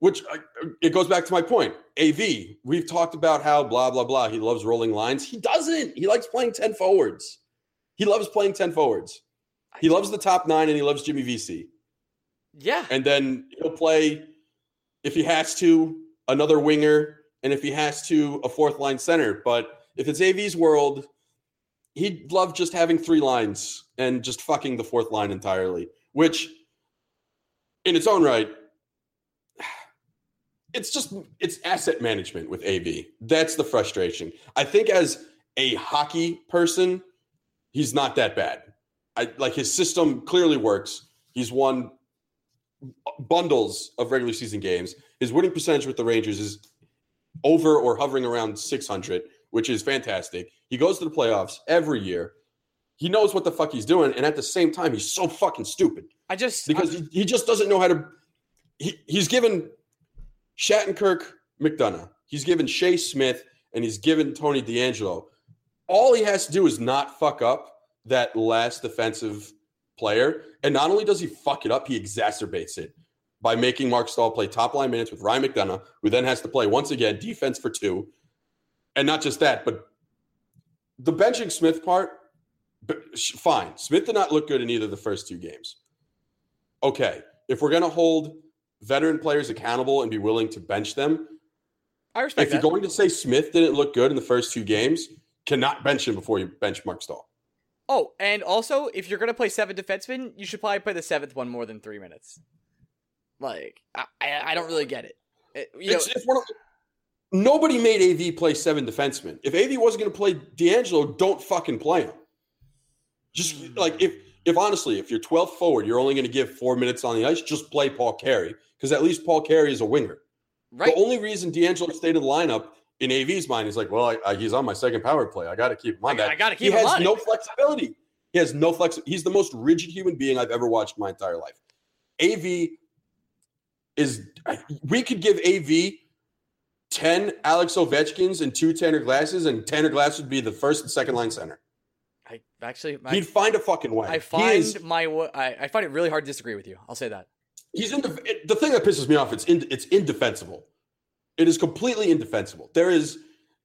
which I, it goes back to my point. AV, we've talked about how blah blah blah. He loves rolling lines. He doesn't. He likes playing ten forwards. He loves playing ten forwards. He loves the top nine and he loves Jimmy Vesey. Yeah, And then he'll play, if he has to, another winger, and if he has to, a fourth line center. But if it's AV's world, he'd love just having three lines and just fucking the fourth line entirely, which in its own right, it's just it's asset management with AV. That's the frustration. I think as a hockey person, he's not that bad. I like his system clearly works. He's won bundles of regular season games. His winning percentage with the Rangers is over or hovering around 600, which is fantastic. He goes to the playoffs every year. He knows what the fuck he's doing, and at the same time, he's so fucking stupid I just because he, he just doesn't know how to. He, he's given Shattenkirk McDonagh, he's given Skjei Smith, and he's given Tony DeAngelo. All he has to do is not fuck up that last defensive player. And not only does he fuck it up, he exacerbates it by making Marc Staal play top line minutes with Ryan McDonagh, who then has to play once again defense for two. And not just that, but the benching Smith part, fine. Smith did not look good in either of the first two games. Okay, if we're going to hold veteran players accountable and be willing to bench them, I respect if you're going to say Smith didn't look good in the first two games, cannot bench him before you bench Marc Staal. Oh, and also, if you're gonna play seven defensemen, you should probably play the seventh one more than three minutes. Like, I, I, I don't really get it. It- you know, It's, it's one of, nobody made AV play seven defensemen. If AV wasn't going to play DeAngelo, don't fucking play him. Just Hmm. like if if honestly, if you're 12th forward, you're only going to give four minutes on the ice. Just play Paul Carey because at least Paul Carey is a winger. right? The only reason DeAngelo stayed in the lineup in AV's mind is like, well, I, I, he's on my second power play. I got to keep him on I- that. I gotta he keep him has on no it. flexibility. He has no flex. He's the most rigid human being I've ever watched in my entire life. AV is. We could give AV ten Alex Ovechkins and two Tanner Glasses, and Tanner Glass would be the first and second line center. I actually, I, He'd find a fucking way. I find is- my, I, I find it really hard to disagree with you. I'll say that. he's in the, the thing that pisses me off. It's in, it's indefensible. It is completely indefensible. There is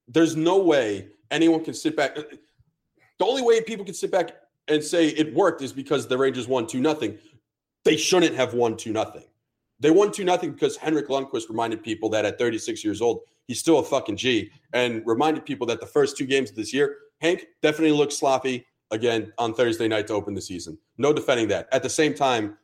there's no way anyone can sit back. The only way people can sit back and say it worked is because the Rangers won two nothing. They shouldn't have won two nothing. They won two nothing because Henrik Lundqvist reminded people that at 36 years old he's still a fucking G, and reminded people that the first two games of this year Hank definitely looked sloppy again on Thursday night to open the season. No defending that. At the same time,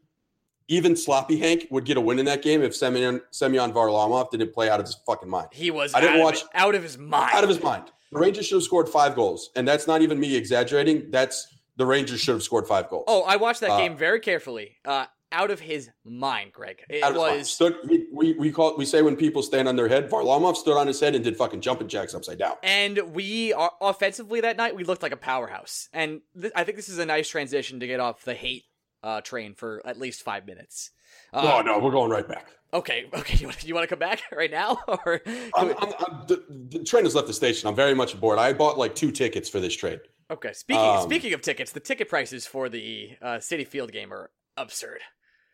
even sloppy Hank would get a win in that game if Semyon Semyon Varlamov didn't play out of his fucking mind. He was I didn't out, watch- it- out of his mind. Out of his mind. The Rangers should have scored five goals, and that's not even me exaggerating. That's the Rangers should have scored five goals. Oh, I watched that Uh, game very carefully. Uh, out of his mind, Greg. It Out of his mind. was stood. We, we we call we say when people stand on their head. Varlamov stood on his head and did fucking jumping jacks upside down. And we are offensively that night. We looked like a powerhouse, and th- I think this is a nice transition to get off the hate uh, train for at least five minutes. Uh, oh no, we're going right back. Okay, okay. You want, you want to come back right now, or I'm, I'm, I'm, the, the train has left the station. I'm very much aboard. I bought like two tickets for this trade. okay? Speaking Um, speaking of tickets, the ticket prices for the uh, Citi Field game are absurd.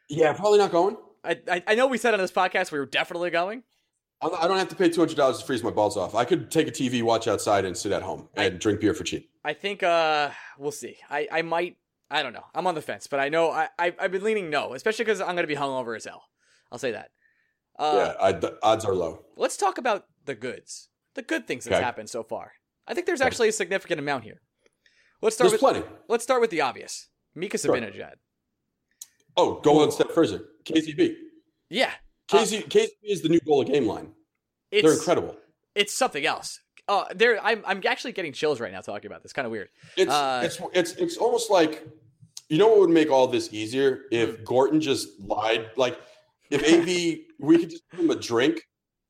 Yeah, probably not going. I, I I know we said on this podcast we were definitely going. I'm- I don't have to pay two hundred dollars to freeze my balls off. I could take a TV, watch outside, and sit at home and drink beer for cheap. I think uh we'll see. I I might I don't know. I'm on the fence, but I know I, I I've been leaning no, especially because I'm gonna be hungover as hell. I'll say that. Uh, yeah, I, the odds are low. Let's talk about the goods, the good things that's Okay. happened so far. I think there's actually a significant amount here. Let's start There's with plenty. let's start with the obvious. Mika Sure. Oh, go one step further. KZB. Yeah. Uh, KZB is the new goal of game line. They're incredible. It's something else. Uh, there, I'm, I'm actually getting chills right now talking about this. Kind of weird. It's Uh, it's it's it's almost like you know what would make all this easier Hmm. if Gorton just lied. Like if AV we could just give him a drink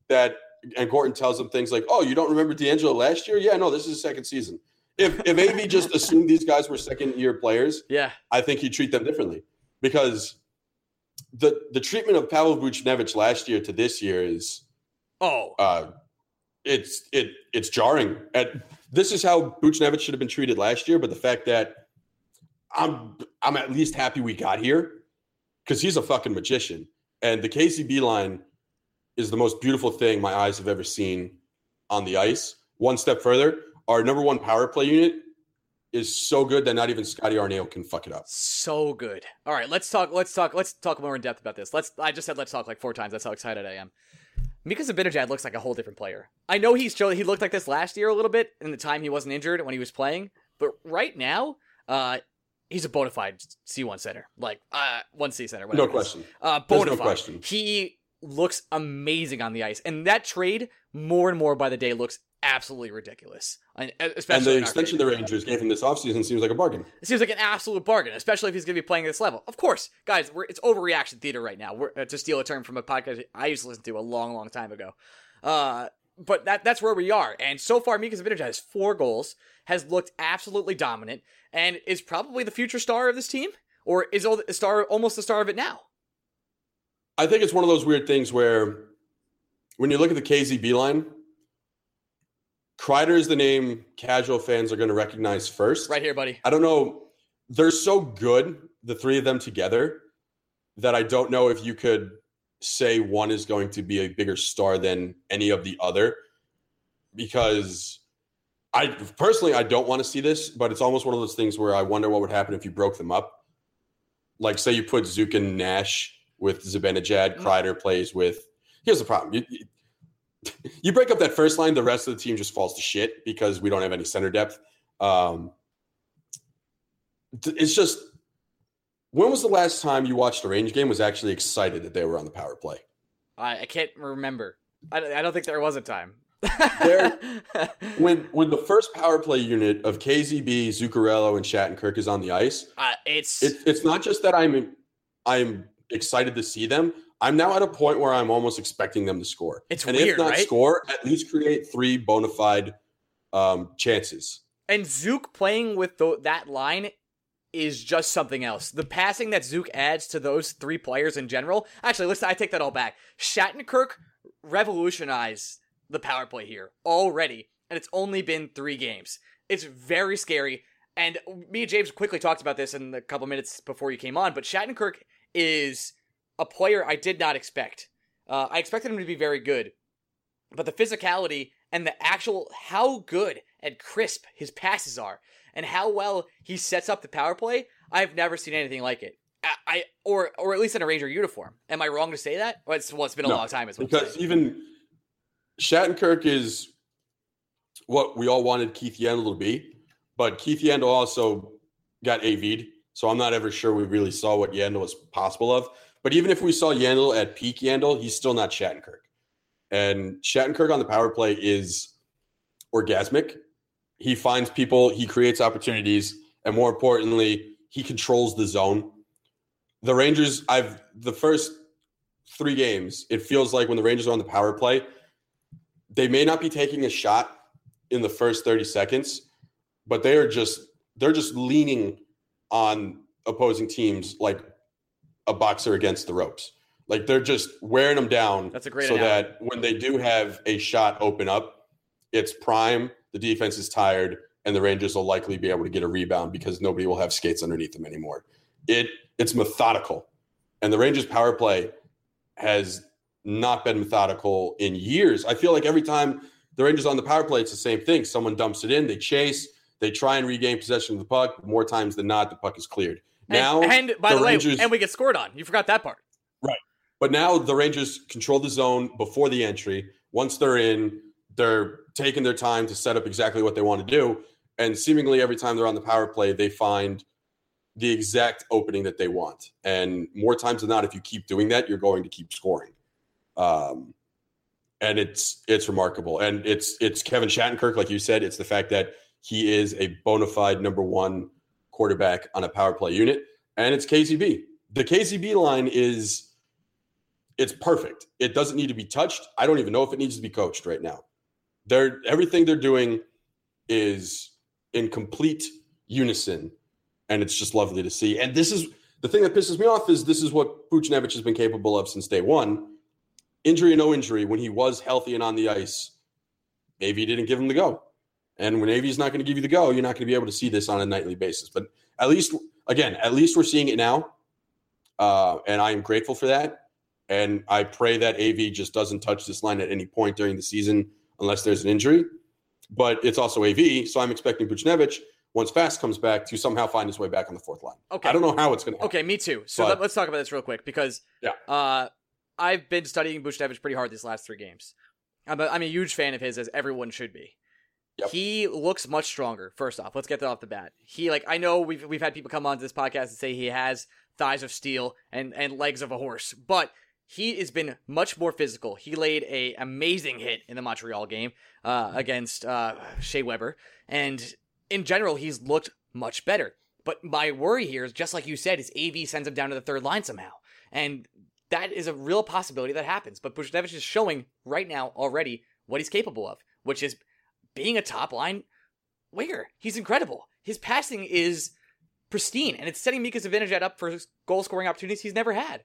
that and Gorton tells him things like, "Oh, you don't remember DeAngelo last year? Yeah, no, this is his second season." If if AV just assumed these guys were second year players, Yeah. I think he'd treat them differently because the the treatment of Pavel Buchnevich last year to this year is Oh, uh, it's it it's jarring. At this is how Buchnevich should have been treated last year, but the fact that I'm I'm at least happy we got here because he's a fucking magician, and the KZB line is the most beautiful thing my eyes have ever seen on the ice. One step further, our number one power play unit is so good that not even Scotty Arniel can fuck it up. so good. All right, let's talk. Let's talk. Let's talk more in depth about this. Let's. I just said let's talk like four times. That's how excited I am. Mika Zibanejad looks like a whole different player. I know he's shown he looked like this last year a little bit in the time he wasn't injured when he was playing, but right now, uh, he's a bona fide C1 center, like uh, one C center. No whatever is. question. Uh, bona no fide. question. He looks amazing on the ice, and that trade more and more by the day looks absolutely ridiculous. And especially And the extension the Rangers gave him this offseason seems like a bargain. It seems like an absolute bargain, especially if he's going to be playing at this level. Of course, guys, we're, it's overreaction theater right now. We're, uh, to steal a term from a podcast I used to listen to a long, long time ago. Uh, but that that's where we are. And so far, Mika Zibanejad has four goals, has looked absolutely dominant, and is probably the future star of this team, or is a star almost the star of it now. I think it's one of those weird things where when you look at the KZB line, Kreider is the name casual fans are going to recognize first. Right here, buddy. I don't know. They're so good, the three of them together, that I don't know if you could say one is going to be a bigger star than any of the other. Because I personally, I don't want to see this, but it's almost one of those things where I wonder what would happen if you broke them up. Like, say you put Zook and Nash with Zibanejad, mm. Kreider plays with. Here's the problem. You, you- break up that first line, the rest of the team just falls to shit because we don't have any center depth. Um, it's just when was the last time you watched a Range game was actually excited that they were on the power play? I, I can't remember. I, don't- I don't think there was a time. There- When when the first power play unit of KZB, Zuccarello, and Shattenkirk is on the ice, uh, it's it, it's not just that I'm I'm excited to see them. I'm now at a point where I'm almost expecting them to score. It's and weird, if not right? score, at least create three bona fide um, chances. And Zook playing with that line is just something else. The passing that Zook adds to those three players in general. Actually, listen, I take that all back. Shattenkirk revolutionized the power play here already, and it's only been three games. It's very scary. And me and James quickly talked about this in a couple minutes before you came on, but Shattenkirk is a player I did not expect. Uh, I expected him to be very good, but the physicality and the actual how good and crisp his passes are, and how well he sets up the power play, I've never seen anything like it. I, I or or at least in a Ranger uniform. Am I wrong to say that? Well, it's, well, it's been a No, long time. What I'm Because even Shattenkirk is what we all wanted Keith Yandle to be, but Keith Yandle also got AV'd, so I'm not ever sure we really saw what Yandle was possible of. But even if we saw Yandle at peak Yandle, he's still not Shattenkirk. And Shattenkirk on the power play is orgasmic. He finds people, he creates opportunities, and more importantly, he controls the zone. The Rangers, I've the first three games, it feels like when the Rangers are on the power play, they may not be taking a shot in the first 30 seconds, but they are just they're just leaning on opposing teams like a boxer against the ropes. Like they're just wearing them down That's a great so analogy. that when they do have a shot open up, it's prime, the defense is tired, and the Rangers will likely be able to get a rebound because nobody will have skates underneath them anymore. It it's methodical. And the Rangers power play has not been methodical in years. I feel like every time the Rangers on the power play, it's the same thing. Someone dumps it in, they chase, they try and regain possession of the puck. More times than not, the puck is cleared. Now, and, and by the, way, Rangers- and we get scored on. You forgot that part. Right. But now the Rangers control the zone before the entry. Once they're in, they're taking their time to set up exactly what they want to do. And seemingly every time they're on the power play, they find the exact opening that they want. And more times than not, if you keep doing that, you're going to keep scoring. Um, and it's it's remarkable. And it's it's Kevin Shattenkirk, like you said. It's the fact that he is a bona fide number one quarterback on a power play unit, and it's KZB. The KZB line is it's perfect. It doesn't need to be touched. I don't even know if it needs to be coached right now. They're everything they're doing is in complete unison, and it's just lovely to see. And this is the thing that pisses me off is this is what Buchnevich has been capable of since day one. Injury or no injury, when he was healthy and on the ice, maybe he didn't give him the go. And when AV is not going to give you the go, you're not going to be able to see this on a nightly basis. But at least, again, at least we're seeing it now. Uh, and I am grateful for that. And I pray that AV just doesn't touch this line at any point during the season unless there's an injury. But it's also AV, so I'm expecting Buchnevich, once Fast comes back, to somehow find his way back on the fourth line. Okay. I don't know how it's going to Okay, me too. So But- let, us talk about this real quick because Yeah. uh, I've been studying Buchnevich pretty hard these last three games. I'm a, I'm a huge fan of his, as everyone should be. Yep. He looks much stronger. First off, let's get that off the bat. He like I know we've we've had people come onto this podcast and say he has thighs of steel and and legs of a horse, but he has been much more physical. He laid a amazing hit in the Montreal game uh, against uh, Shea Weber, and in general, he's looked much better. But my worry here is just like you said, is AV sends him down to the third line somehow, and that is a real possibility that happens. But Buchnevich is showing right now already what he's capable of, which is being a top line winger. He's incredible. His passing is pristine, and it's setting Mika Zibanejad up for goal scoring opportunities he's never had.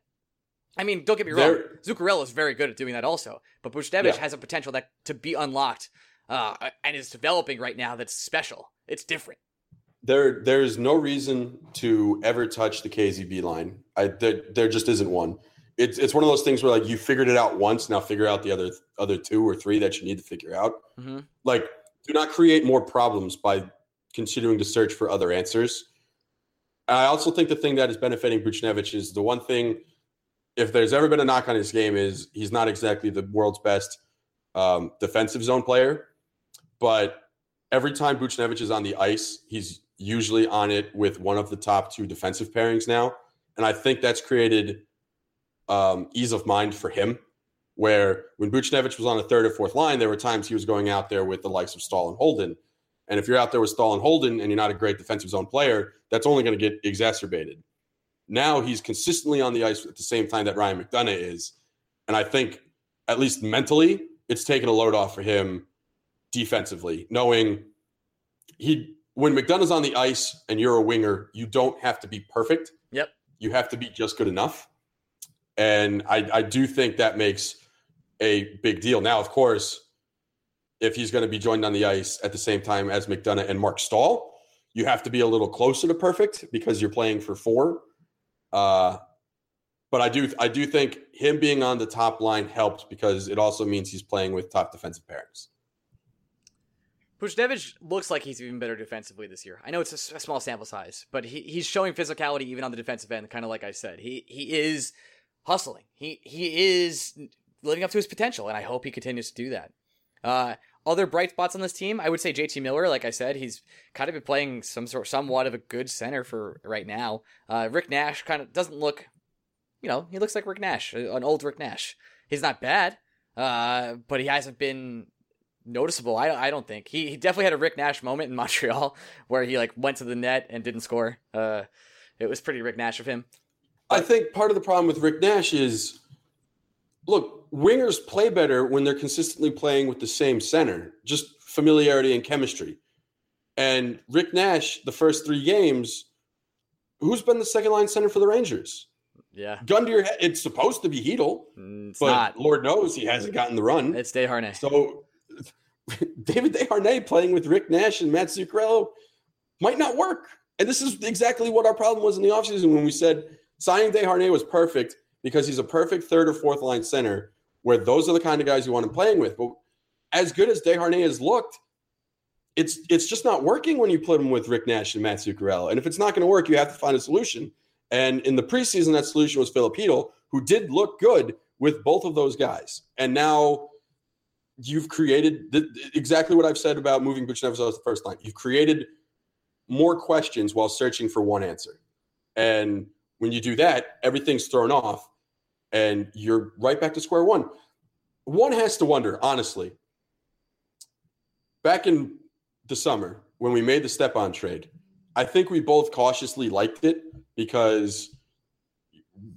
I mean, don't get me wrong. There- Zuccarello is very good at doing that also, but Buchnevich Yeah. has a potential that to be unlocked uh, and is developing right now that's special. It's different. there there's no reason to ever touch the KZB line. I there, there just isn't one. It's it's one of those things where like you figured it out once, now figure out the other other two or three that you need to figure out. Mm-hmm. Like do not create more problems by continuing to search for other answers. I also think the thing that is benefiting Buchnevich is the one thing. If there's ever been a knock on his game, is he's not exactly the world's best um, defensive zone player, but every time Buchnevich is on the ice, he's usually on it with one of the top two defensive pairings now. And I think that's created um, ease of mind for him. Where when Buchnevich was on the third or fourth line, there were times he was going out there with the likes of Staal and Holden. And if you're out there with Staal and Holden and you're not a great defensive zone player, that's only going to get exacerbated. Now he's consistently on the ice at the same time that Ryan McDonagh is. And I think, at least mentally, it's taken a load off for him defensively, knowing he when McDonagh's on the ice and you're a winger, you don't have to be perfect. Yep. You have to be just good enough. And I, I do think that makes a big deal. Now, of course, if he's going to be joined on the ice at the same time as McDonagh and Marc Staal, you have to be a little closer to perfect because you're playing for four. Uh, but I do I do think him being on the top line helps because it also means he's playing with top defensive pairings. Buchnevich looks like he's even better defensively this year. I know it's a, small sample size, but he, he's showing physicality even on the defensive end, kind of like I said. He he is hustling. He he is living up to his potential, and I hope he continues to do that. Uh, other bright spots on this team, I would say JT Miller. Like I said, he's kind of been playing some sort, somewhat of a good center for right now. Uh, Rick Nash kind of doesn't look, you know, he looks like Rick Nash, an old Rick Nash. He's not bad, uh, but he hasn't been noticeable. I, I don't think he, he definitely had a Rick Nash moment in Montreal where he like went to the net and didn't score. Uh, it was pretty Rick Nash of him. I think part of the problem with Rick Nash is look, wingers play better when they're consistently playing with the same center, just familiarity and chemistry. And Rick Nash, the first three games, who's been the second line center for the Rangers? Yeah, Gun to your head, it's supposed to be Chytil, Mm, it's but not. Lord knows he hasn't gotten the run. It's Desharnais. So David Desharnais playing with Rick Nash and Matt Zuccarello might not work. And this is exactly what our problem was in the offseason when we said signing Desharnais was perfect because he's a perfect third or fourth line center where those are the kind of guys you want him playing with. But as good as Desharnais has looked, it's it's just not working when you put him with Rick Nash and Matt Zuccarello. And if it's not going to work, you have to find a solution. And in the preseason, that solution was Chytil, who did look good with both of those guys. And now you've created the, exactly what I've said about moving Buchnevich the first line. You've created more questions while searching for one answer. And when you do that, everything's thrown off and you're right back to square one. One has to wonder, honestly, back in the summer when we made the Stepan trade, I think we both cautiously liked it because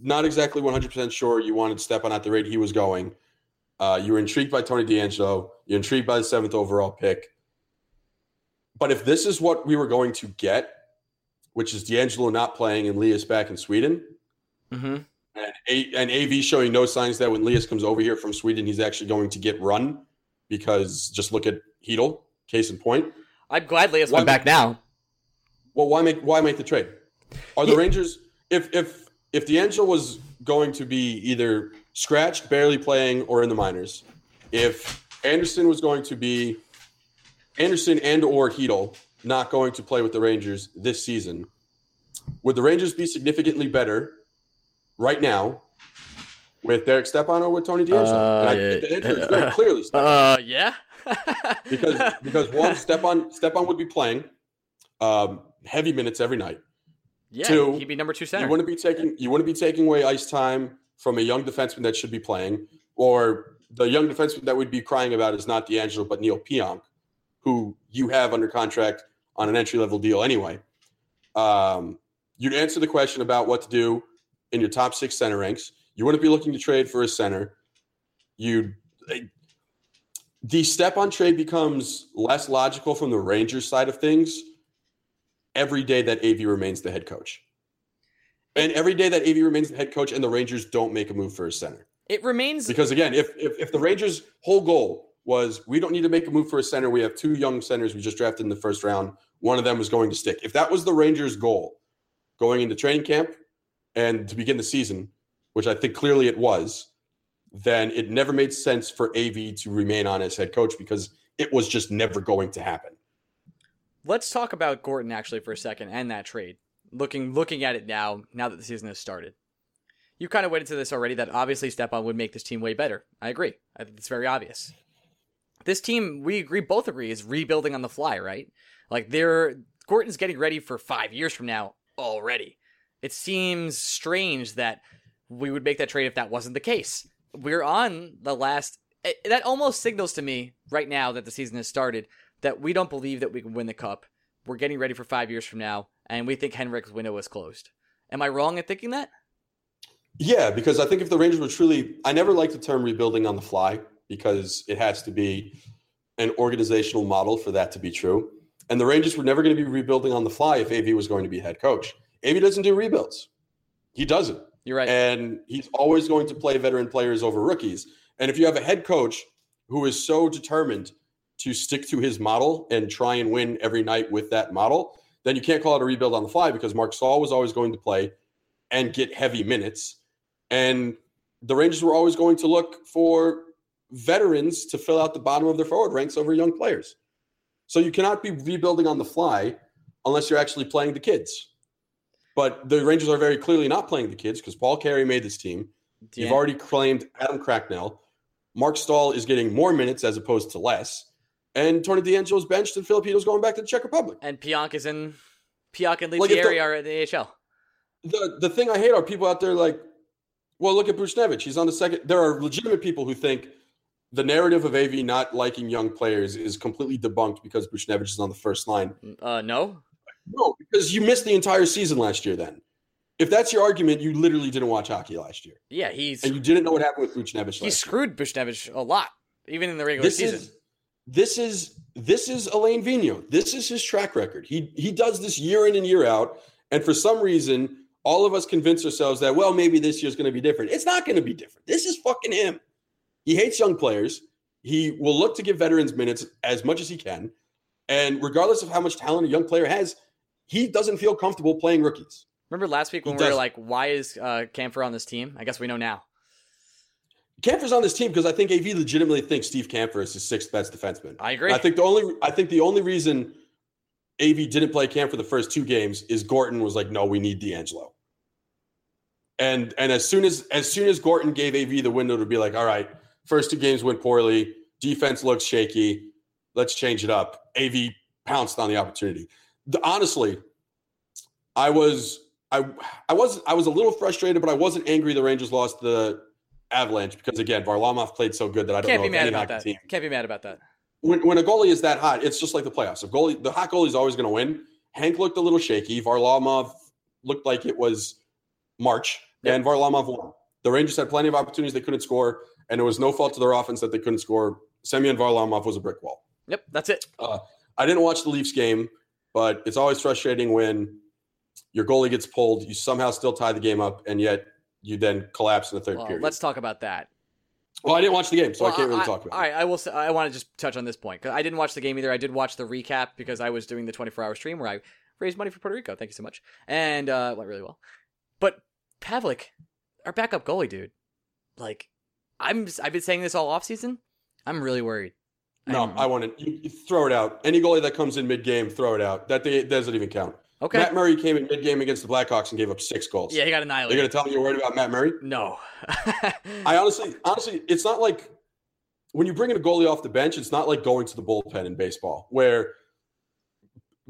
not exactly 100% sure you wanted Stepan at the rate he was going. Uh, you were intrigued by Tony DeAngelo. You're intrigued by the seventh overall pick. But if this is what we were going to get, which is DeAngelo not playing and Lias back in Sweden, Mm-hmm. And, A- and AV showing no signs that when Lias comes over here from Sweden, he's actually going to get run because just look at Chytil, case in point. I'm gladly have Why went back now. Well, why make why make the trade? Are the Yeah. Rangers if if if DeAngelo was going to be either scratched, barely playing, or in the minors, if Andersson was going to be Andersson and or Chytil not going to play with the Rangers this season, would the Rangers be significantly better right now with Derek Stepan or with Tony DeAngelo? Uh, and I think the answer is very clearly Stepan Uh, yeah. because because one Stepan Stepan would be playing um, heavy minutes every night. yeah, two, he'd be number two center. You wouldn't be taking you wouldn't be taking away ice time from a young defenseman that should be playing, or the young defenseman that we'd be crying about is not DeAngelo but Neal Pionk, who you have under contract on an entry level deal anyway. Um, you'd answer the question about what to do in your top six center ranks. You wouldn't be looking to trade for a center. You eh, the Stepan trade becomes less logical from the Rangers side of things every day that AV remains the head coach. And every day that AV remains the head coach and the Rangers don't make a move for a center. it remains Because again, if, if if the Rangers' whole goal was we don't need to make a move for a center, we have two young centers we just drafted in the first round. One of them was going to stick. If that was the Rangers' goal going into training camp and to begin the season, which I think clearly it was, then it never made sense for AV to remain on as head coach because it was just never going to happen. Let's talk about Gorton actually for a second and that trade. Looking looking at it now, now that the season has started. You kind of went into this already that obviously Stepan would make this team way better. I agree. I think it's very obvious. This team, we agree, both agree, is rebuilding on the fly, right? Like they're Gorton's getting ready for five years from now already. It seems strange that we would make that trade if that wasn't the case. We're on the last. eh, That almost signals to me right now that the season has started that we don't believe that we can win the cup. We're getting ready for five years from now, and we think Henrik's window is closed. Am I wrong in thinking that? Yeah, because I think if the Rangers were truly, I never like the term rebuilding on the fly because it has to be an organizational model for that to be true. And the Rangers were never going to be rebuilding on the fly if AV was going to be head coach. AV doesn't do rebuilds. He doesn't. You're right. And he's always going to play veteran players over rookies. And if you have a head coach who is so determined to stick to his model and try and win every night with that model, then you can't call it a rebuild on the fly because Marc Staal was always going to play and get heavy minutes. And the Rangers were always going to look for veterans to fill out the bottom of their forward ranks over young players. So you cannot be rebuilding on the fly unless you're actually playing the kids. But the Rangers are very clearly not playing the kids because Paul Carey made this team. You've already claimed Adam Cracknell. Marc Staal is getting more minutes as opposed to less. And Tony DeAngelo's benched and Filipinos going back to the Czech Republic. and Pionk is in. Pionk and Like, if Lettieri the- are at the AHL. the the thing I hate are people out there like, well, look at Buchnevich. He's on the second. There are legitimate people who think the narrative of AV not liking young players is completely debunked because Buchnevich is on the first line. Uh, no. No, because you missed the entire season last year. Then, if that's your argument, you literally didn't watch hockey last year, Yeah, he's and you didn't know what happened with Buchnevich. he last year. screwed Buchnevich a lot, even in the regular This season. is this is this is Alain Vigneault. This is his track record. He he does this year in and year out, and for some reason, all of us convince ourselves that well, maybe this year's going to be different. It's not going to be different. This is fucking him. He hates young players. He will look to give veterans minutes as much as he can, and regardless of how much talent a young player has, he doesn't feel comfortable playing rookies. Remember last week He when we were like, "Why is uh, Kampfer on this team?" I guess we know now. Kampfer's on this team because I think AV legitimately thinks Steve Kampfer is his sixth best defenseman. I agree. I think the only I think the only reason AV didn't play Kampfer the first two games is Gorton was like, no, we need DeAngelo. And and as soon as as soon as Gorton gave AV the window to be like, all right, first two games went poorly, defense looks shaky, let's change it up. AV pounced on the opportunity. The- honestly, I was I I was I was a little frustrated, but I wasn't angry. The Rangers lost the Avalanche because again, Varlamov played so good that I don't Can't know be mad about that. team. Can't be mad about that. When, when a goalie is that hot, it's just like the playoffs. A goalie, the hot goalie is always going to win. Hank looked a little shaky. Varlamov looked like it was March, Yep. and Varlamov won. The Rangers had plenty of opportunities; they couldn't score, and it was no fault to their offense that they couldn't score. Semyon Varlamov was a brick wall. Yep, that's it. Uh, I didn't watch the Leafs game, but it's always frustrating when your goalie gets pulled, you somehow still tie the game up, and yet you then collapse in the third Well, period. let's talk about that. well, I didn't watch the game, so Well, I can't really talk about All it. right, I will. Say, I want to just touch on this point because I didn't watch the game either. I did watch the recap because I was doing the 24 hour stream where I raised money for Puerto Rico. Thank you so much, and uh, it went really well. But Pavlik, our backup goalie, dude, like I'm. I've been saying this all off season. I'm really worried. No, I'm- I want to you, throw it out. Any goalie that comes in mid game, throw it out. That they, doesn't even count. okay. Matt Murray came in mid game against the Blackhawks and gave up six goals. yeah, he got annihilated. You're going to tell me you're worried about Matt Murray? No. I honestly, honestly, it's not like when you bring in a goalie off the bench, it's not like going to the bullpen in baseball where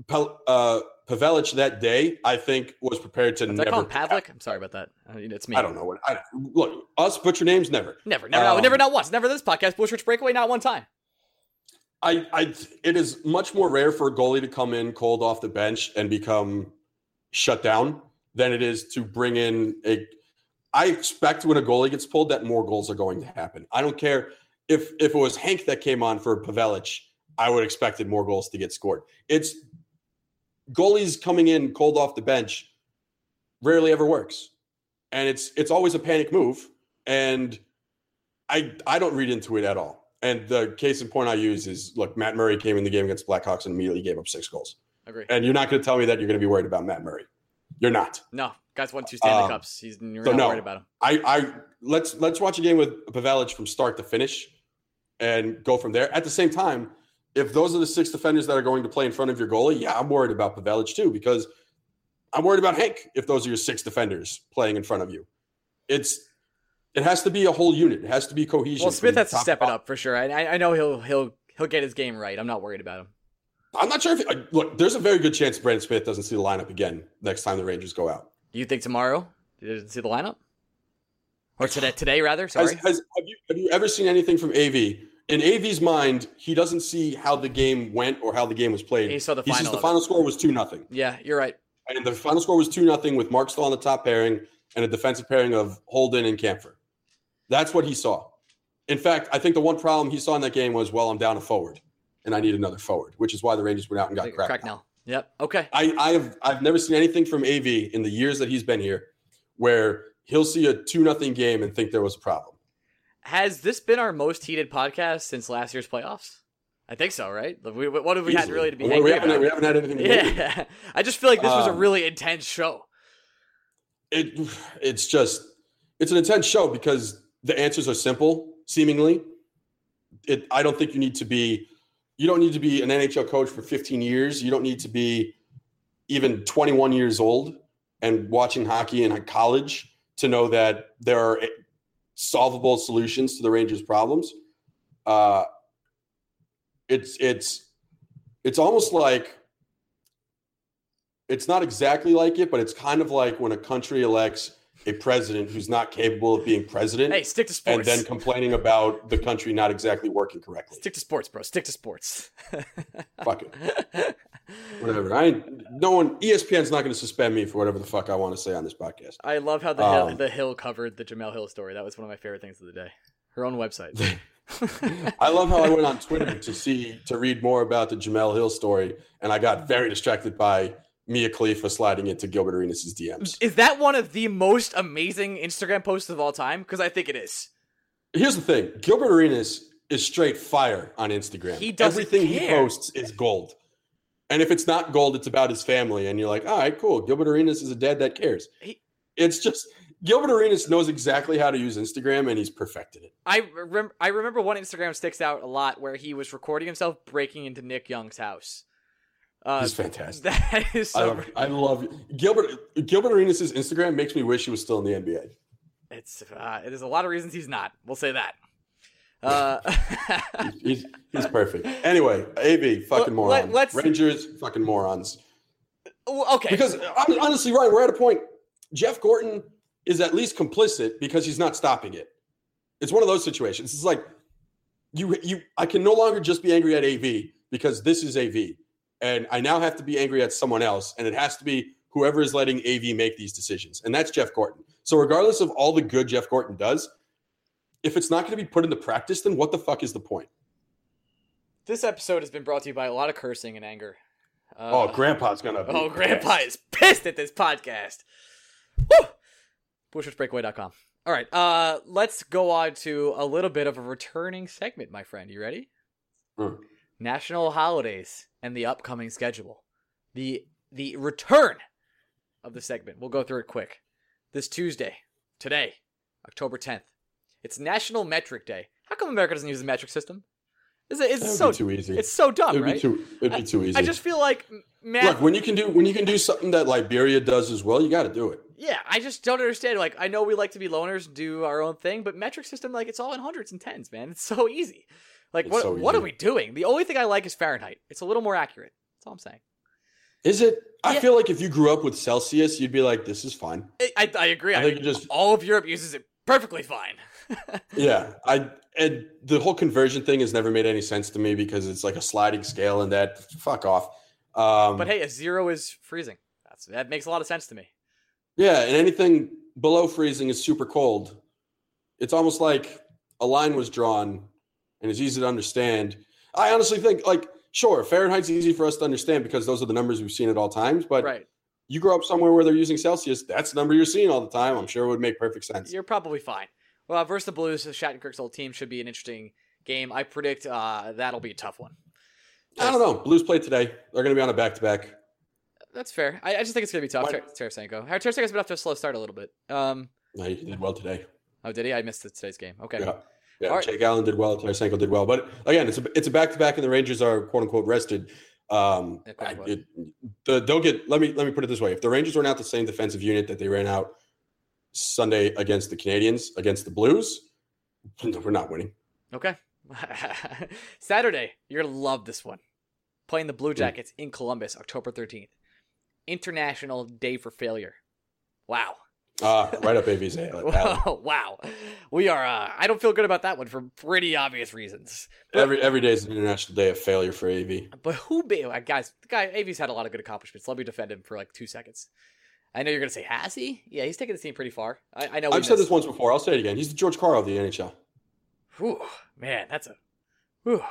Pel, uh, Pavelec that day, I think, was prepared to Did I never. call him Pavlik? I'm sorry about that. I mean, it's me. I don't know what. I, look, us butcher names never. Never, never, Um, never, not once. Never this podcast. Bush Rich breakaway, not one time. I, I, it is much more rare for a goalie to come in cold off the bench and become shut down than it is to bring in a. I expect when a goalie gets pulled that more goals are going to happen. I don't care if if it was Hank that came on for Pavelec, I would expected more goals to get scored. It's goalies coming in cold off the bench rarely ever works, and it's it's always a panic move, and I I don't read into it at all. And the case in point I use is look, Matt Murray came in the game against Blackhawks and immediately gave up six goals. Agree. And you're not going to tell me that you're going to be worried about Matt Murray. You're not. No, guys won two Stanley Um, Cups. He's you're so not no. worried about him. I, I let's let's watch a game with Pavelec from start to finish and go from there. At the same time, if those are the six defenders that are going to play in front of your goalie, yeah, I'm worried about Pavelec too because I'm worried about Hank if those are your six defenders playing in front of you. It's it has to be a whole unit. It has to be cohesion. Well, Smith has to step it up for sure. I, I- I know he'll he'll he'll get his game right. I'm not worried about him. I'm not sure if look. There's a very good chance Brendan Smith doesn't see the lineup again next time the Rangers go out. You think tomorrow? You didn't see the lineup, or today? Today rather. Sorry. has, have, you, have you ever seen anything from AV? In AV's mind, he doesn't see how the game went or how the game was played. He saw the he final the final score was two nothing, yeah, you're right. and the final score was two nothing with Marc Staal on the top pairing and a defensive pairing of Holden and Kampfer. That's what he saw. In fact, I think the one problem he saw in that game was, well, I'm down a forward, and I need another forward, which is why the Rangers went out and got cracked. Cracknell. Yep. Okay. I, I have I've never seen anything from AV in the years that he's been here where he'll see a two nothing game and think there was a problem. Has this been our most heated podcast since last year's playoffs? I think so, right? We- What have we had really to be we, haven't, about? we haven't had anything. to. Yeah, I just feel like this was a Um, really intense show. It it's just it's an intense show because the answers are simple, seemingly. It I don't think you need to be you don't need to be an NHL coach for 15 years. You don't need to be even 21 years old and watching hockey in college to know that there are solvable solutions to the Rangers' problems. Uh, it's it's it's almost like it's not exactly like it, but it's kind of like when a country elects a president who's not capable of being president Hey, stick to and then complaining about the country not exactly working correctly. Stick to sports, bro. Stick to sports. Fuck it. Whatever. I ain't- no one ESPN's not going to suspend me for whatever the fuck I want to say on this podcast. I love how the hill, Um, the Hill covered the Jemele Hill story. That was one of my favorite things of the day. Her own website. I love how I went on Twitter to see to read more about the Jemele Hill story, and I got very distracted by Mia Khalifa sliding into Gilbert Arenas' DMs. is that one of the most amazing Instagram posts of all time? Because I think it is. Here's the thing: Gilbert Arenas is straight fire on Instagram. He doesn't Everything he posts is gold. And if it's not gold, it's about his family. And you're like, all right, cool. Gilbert Arenas is a dad that cares. He- it's just Gilbert Arenas knows exactly how to use Instagram, and he's perfected it. I rem- I remember one Instagram sticks out a lot where he was recording himself breaking into Nick Young's house. Uh, He's fantastic. that is I love, I love Gilbert. Gilbert Arenas' Instagram makes me wish he was still in the NBA. It's uh, there's a lot of reasons he's not. We'll say that. Uh, He's, he's perfect. Anyway, AV, fucking Let- morons. let's- Rangers, fucking morons. Well, okay. Because hon- honestly, right, we're at a point. Jeff Gorton is at least complicit because he's not stopping it. It's one of those situations. It's like you you I can no longer just be angry at AV because this is AV. And I now have to be angry at someone else. And it has to be whoever is letting AV make these decisions. And that's Jeff Gorton. So regardless of all the good Jeff Gorton does, if it's not going to be put into practice, then what the fuck is the point? this episode has been brought to you by a lot of cursing and anger. Uh, oh, Grandpa's gonna. Oh, Grandpa pissed. is pissed at this podcast. Woo! All right, uh, let's go on to a little bit of a returning segment, my friend. You ready? Hmm. National holidays and the upcoming schedule. The the return of the segment. We'll go through it quick. This Tuesday, today, October 10th. It's National Metric Day. How come America doesn't use the metric system? It's, it's so too easy. it's so dumb, it'd right? be too. It'd be too easy. I just feel like man. Look, when you can do when you can do something that Liberia does as well, you got to do it. Yeah, I just don't understand. Like, I know we like to be loners, do our own thing, but metric system, like, it's all in hundreds and tens, man. It's so easy. Like, It's what so what are we doing? The only thing I like is Fahrenheit. It's a little more accurate. That's all I'm saying. Is it? I Yeah. feel like if you grew up with Celsius, you'd be like, "This is fine." I, I, I agree. I I think you just all of Europe uses it perfectly fine. yeah. I and the whole conversion thing has never made any sense to me because it's like a sliding scale, and that fuck off. Um, but hey, a zero is freezing. That's that makes a lot of sense to me. yeah, and anything below freezing is super cold. It's almost like a line was drawn, and it's easy to understand. I honestly think, like, sure, Fahrenheit's easy for us to understand because those are the numbers we've seen at all times, but. right. you grow up somewhere where they're using Celsius, that's the number you're seeing all the time. I'm sure it would make perfect sense. You're probably fine. Well, versus the Blues, the Shattenkirk's old team should be an interesting game. I predict uh, that'll be a tough one. I don't know. Blues play today. They're going to be on a back to back. That's fair. I, I just think it's gonna be tough. Ter- Tarasenko. Tarasenko's been off to a slow start a little bit. Um. He did well today. Oh, did he? I missed today's game. Okay. Yeah. Yeah, All right. Jake Allen did well. Tarasenko did well. But again, it's a it's a back to back, and the Rangers are quote unquote rested. Um, I- it, the, they'll get. Let me let me put it this way: if the Rangers run out the same defensive unit that they ran out Sunday against the Canadiens against the Blues, we're not winning. Okay. Saturday, you're gonna love this one. Playing the Blue Hmm. Jackets in Columbus, October 13th. International Day for Failure. Wow. Uh, right up AV's alley. wow. We are. Uh, I don't feel good about that one for pretty obvious reasons. Every every day is an international day of failure for AV. But who be uh, guys? The guy Av's had a lot of good accomplishments. Let me defend him for like two seconds. I know you're gonna say has he? Yeah, he's taken the team pretty far. I, I know. I've said this once before. I'll say it again. He's the George Karl of the NHL. Whew, man, that's a. Whew.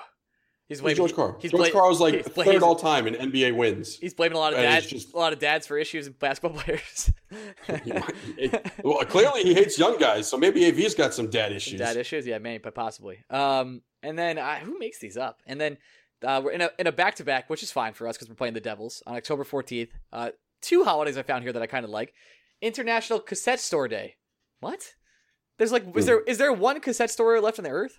He's blaming George Karl. he's George bla- Karl's like he's bla- third all time in NBA wins. He's blaming a lot of dads, just- a lot of dads for issues in basketball players. Might- well, clearly he hates young guys, so maybe AV's got some dad issues. Dad issues, yeah, maybe, but possibly. Um, and then uh, who makes these up? And then uh, we're in a in a back to back, which is fine for us because we're playing the Devils on October fourteenth. Uh, two holidays I found here that I kind of like: International Cassette Store Day. What? There's like, is Hmm. there is there one cassette store left on the earth?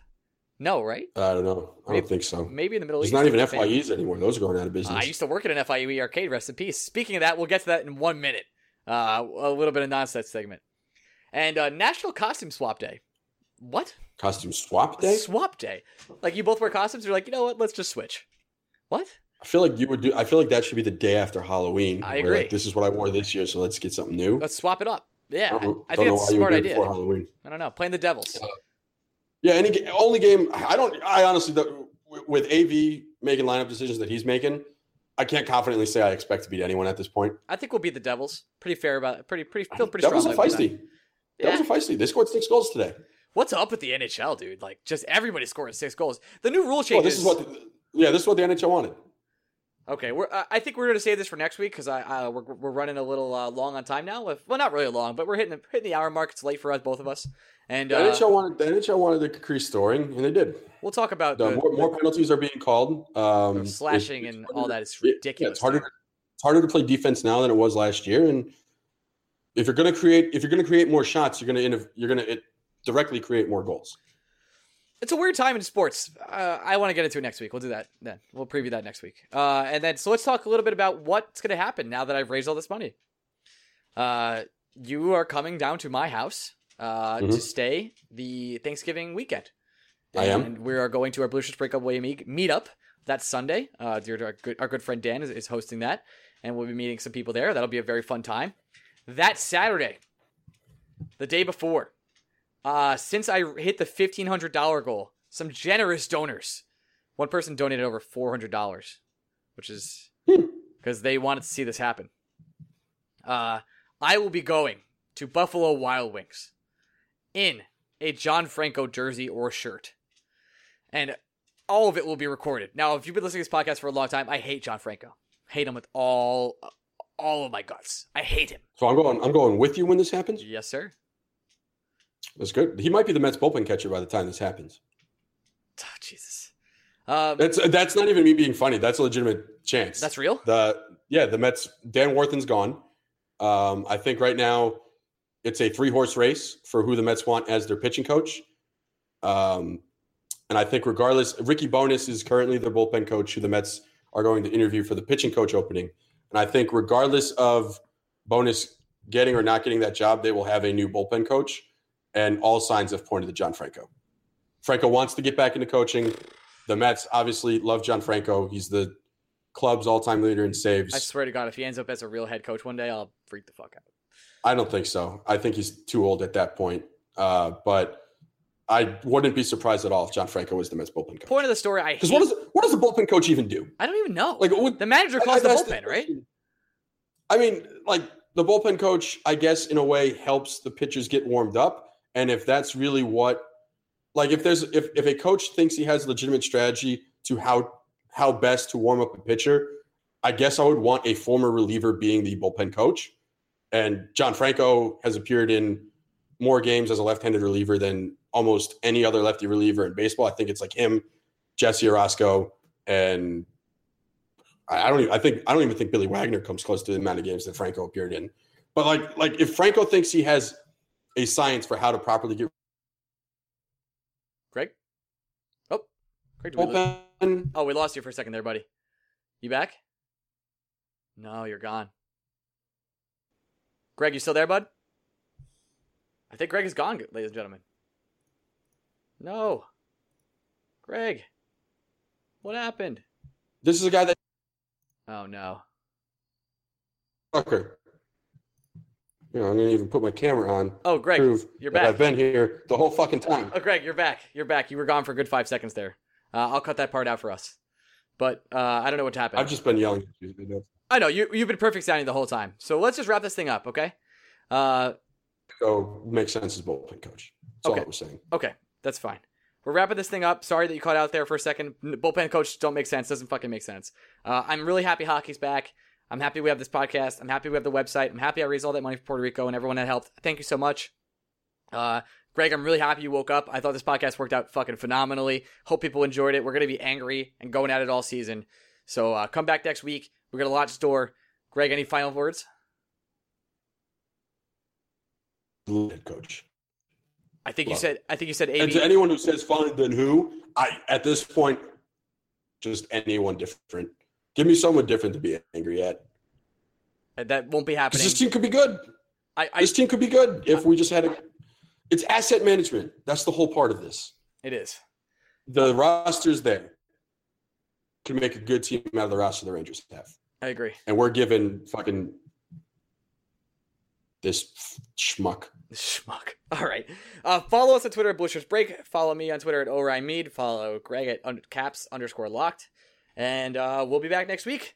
No, right? I don't know. I Maybe- don't think so. Maybe in the Middle There's East. not even. FYEs anymore. Those are going out of business. I used to work at an FIUE arcade. Rest in peace. Speaking of that, we'll get to that in one minute. Uh, a little bit of nonsense segment, and uh, National Costume Swap Day. What? Costume swap day. Swap day. Like you both wear costumes. You're like, you know what? Let's just switch. What? I feel like you would do. I feel like that should be the day after Halloween. I where, agree. Like, this is what I wore this year, so let's get something new. Let's swap it up. Yeah, I, I don't think know that's a smart idea. I don't know. Playing the Devils. Yeah, any only game. I don't. I honestly, the, with AV making lineup decisions that he's making, I can't confidently say I expect to beat anyone at this point. I think we'll beat the Devils. Pretty fair about it. Pretty, pretty, feel pretty Devils are strongly about that. feisty. Yeah. Devils are feisty. They scored six goals today. What's up with the NHL, dude? Like, just everybody scoring six goals. The new rule Well, changes. this is what. The, yeah, this is what the NHL wanted. Okay, we're. I think we're going to save this for next week because I uh, we're, we're running a little uh, long on time now. Well, not really long, but we're hitting the, hitting the hour mark. It's late for us, both of us, and The uh, NHL wanted. The NHL wanted to increase scoring, and they did. we'll talk about The, the, more, more penalties are being called. Um, slashing it's- it's and all that is Yeah, ridiculous. it's harder. It's harder to play defense now than it was last year, and if you're going to create, if you're going to create more shots, you're going to you're going to directly create more goals. It's a weird time in sports. Uh, I want to get into it next week. We'll do that then. We'll preview that next week. Uh, and then, so let's talk a little bit about what's going to happen now that I've raised all this money. Uh, you are coming down to my house uh, to Mhm. stay the Thanksgiving weekend. I am. And we are going to our Blueshirts Breakaway meet meetup. That's Sunday. Uh, our good, our good friend Dan is, is hosting that, and we'll be meeting some people there. That'll be a very fun time. That Saturday, the day before, uh, since I hit the fifteen hundred dollar goal, some generous donors. One person donated over four hundred dollars, which is because they wanted to see this happen. Uh, I will be going to Buffalo Wild Wings in a John Franco jersey or shirt, and all of it will be recorded. Now, if you've been listening to this podcast for a long time, I hate John Franco. Hate him with all all of my guts. I hate him. So I'm going. I'm going with you when this happens. Yes, sir. That's good. He might be the Mets bullpen catcher by the time this happens. Oh, Jesus. Um, That's that's not even me being funny. That's a legitimate chance. that's real. the yeah. The Mets. Dan Warthen's gone. Um, I think right now it's a three horse race for who the Mets want as their pitching coach. Um, and I think regardless, Ricky Bones is currently their bullpen coach, who the Mets are going to interview for the pitching coach opening. And I think regardless of Bones getting or not getting that job, they will have a new bullpen coach. And all signs have pointed to John Franco. Franco wants to get back into coaching. The Mets obviously love John Franco. He's the club's all-time leader in saves. I swear to God, if he ends up as a real head coach one day, I'll freak the fuck out. I don't think so. I think he's too old at that point. Uh, but I wouldn't be surprised at all if John Franco was the Mets bullpen coach. Point of the story, I. Because what does what does the bullpen coach even do? I don't even know. Like what, the manager calls I- the that's bullpen, right? I mean, like the bullpen coach, I guess in a way helps the pitchers get warmed up. And if that's really what, like, if there's if if a coach thinks he has a legitimate strategy to how how best to warm up a pitcher, I guess I would want a former reliever being the bullpen coach. And John Franco has appeared in more games as a left-handed reliever than almost any other lefty reliever in baseball. I think it's like him, Jesse Orosco, and I don't. Even, I think I don't even think Billy Wagner comes close to the amount of games that Franco appeared in. But like, like if Franco thinks he has a science for how to properly get Greg? Oh, Greg, we lose- Oh, we lost you for a second there, buddy. You back? No, you're gone. Greg, you still there, bud? I think Greg is gone, ladies and gentlemen. No. Greg. What happened? this is a guy that Oh no. Fucker. You know, I'm gonna even put my camera on. Oh, Greg, prove you're back. I've been here the whole fucking time. Oh, Greg, you're back. You're back. You were gone for a good five seconds there. Uh, I'll cut that part out for us. But uh, I don't know what happened. I've just been yelling. At you, you know. I know you. You've been perfect sounding the whole time. So let's just wrap this thing up, okay? Uh, So makes sense as bullpen coach. That's all Okay. I was saying. Okay, that's fine. We're wrapping this thing up. Sorry that you caught out there for a second. Bullpen coach don't make sense. Doesn't fucking make sense. Uh, I'm really happy hockey's back. I'm happy we have this podcast. I'm happy we have the website. I'm happy I raised all that money for Puerto Rico and everyone that helped. Thank you so much. Uh, Greg, I'm really happy you woke up. I thought this podcast worked out fucking phenomenally. Hope people enjoyed it. We're gonna be angry and going at it all season. So uh, come back next week. We're gonna launch store. Greg, any final words? Head coach. I think you Love said. I think you said And to anyone who says fine, then who? I at this point, just anyone different. Give me someone different to be angry at. That won't be happening. this team could be good. I, I This team could be good if we just had a. It's asset management. That's the whole part of this. it is. The roster's there. Can make a good team out of the roster the Rangers have, I agree. and we're given fucking this schmuck. Schmuck. All right. Uh, follow us on Twitter at Blue Break. Follow me on Twitter at Mead. Follow Greg at un- caps underscore locked. And uh, we'll be back next week.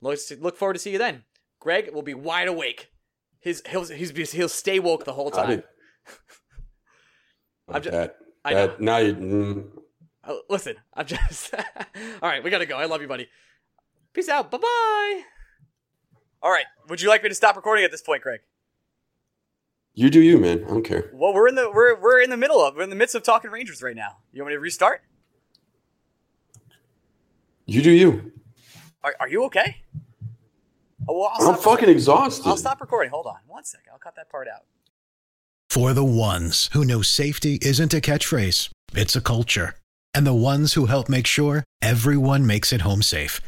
Look, look forward to see you then. Greg will be wide awake. His he'll he's, he'll stay woke the whole time. I'm ju- that, I know. that, now you, mm, Oh, listen, I'm just. All right, we gotta go. I love you, buddy. Peace out. Bye bye. All right. Would you like me to stop recording at this point, Craig? you do you, man. I don't care. Well, we're in the we're we're in the middle of we're in the midst of talking Rangers right now. You want me to restart? You do you. Are, are you okay? Oh, well, I'll I'm stop fucking exhausted. I'll stop recording. Hold on one second. I'll cut that part out. For the ones who know safety isn't a catchphrase, it's a culture. And the ones who help make sure everyone makes it home safe.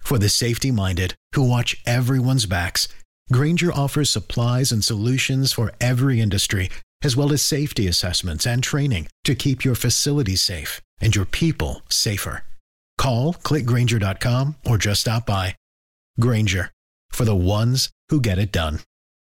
For the safety minded who watch everyone's backs, Grainger offers supplies and solutions for every industry as well as safety assessments and training to keep your facilities safe and your people safer. Call clickgrainger.com or just stop by. Grainger for the ones who get it done.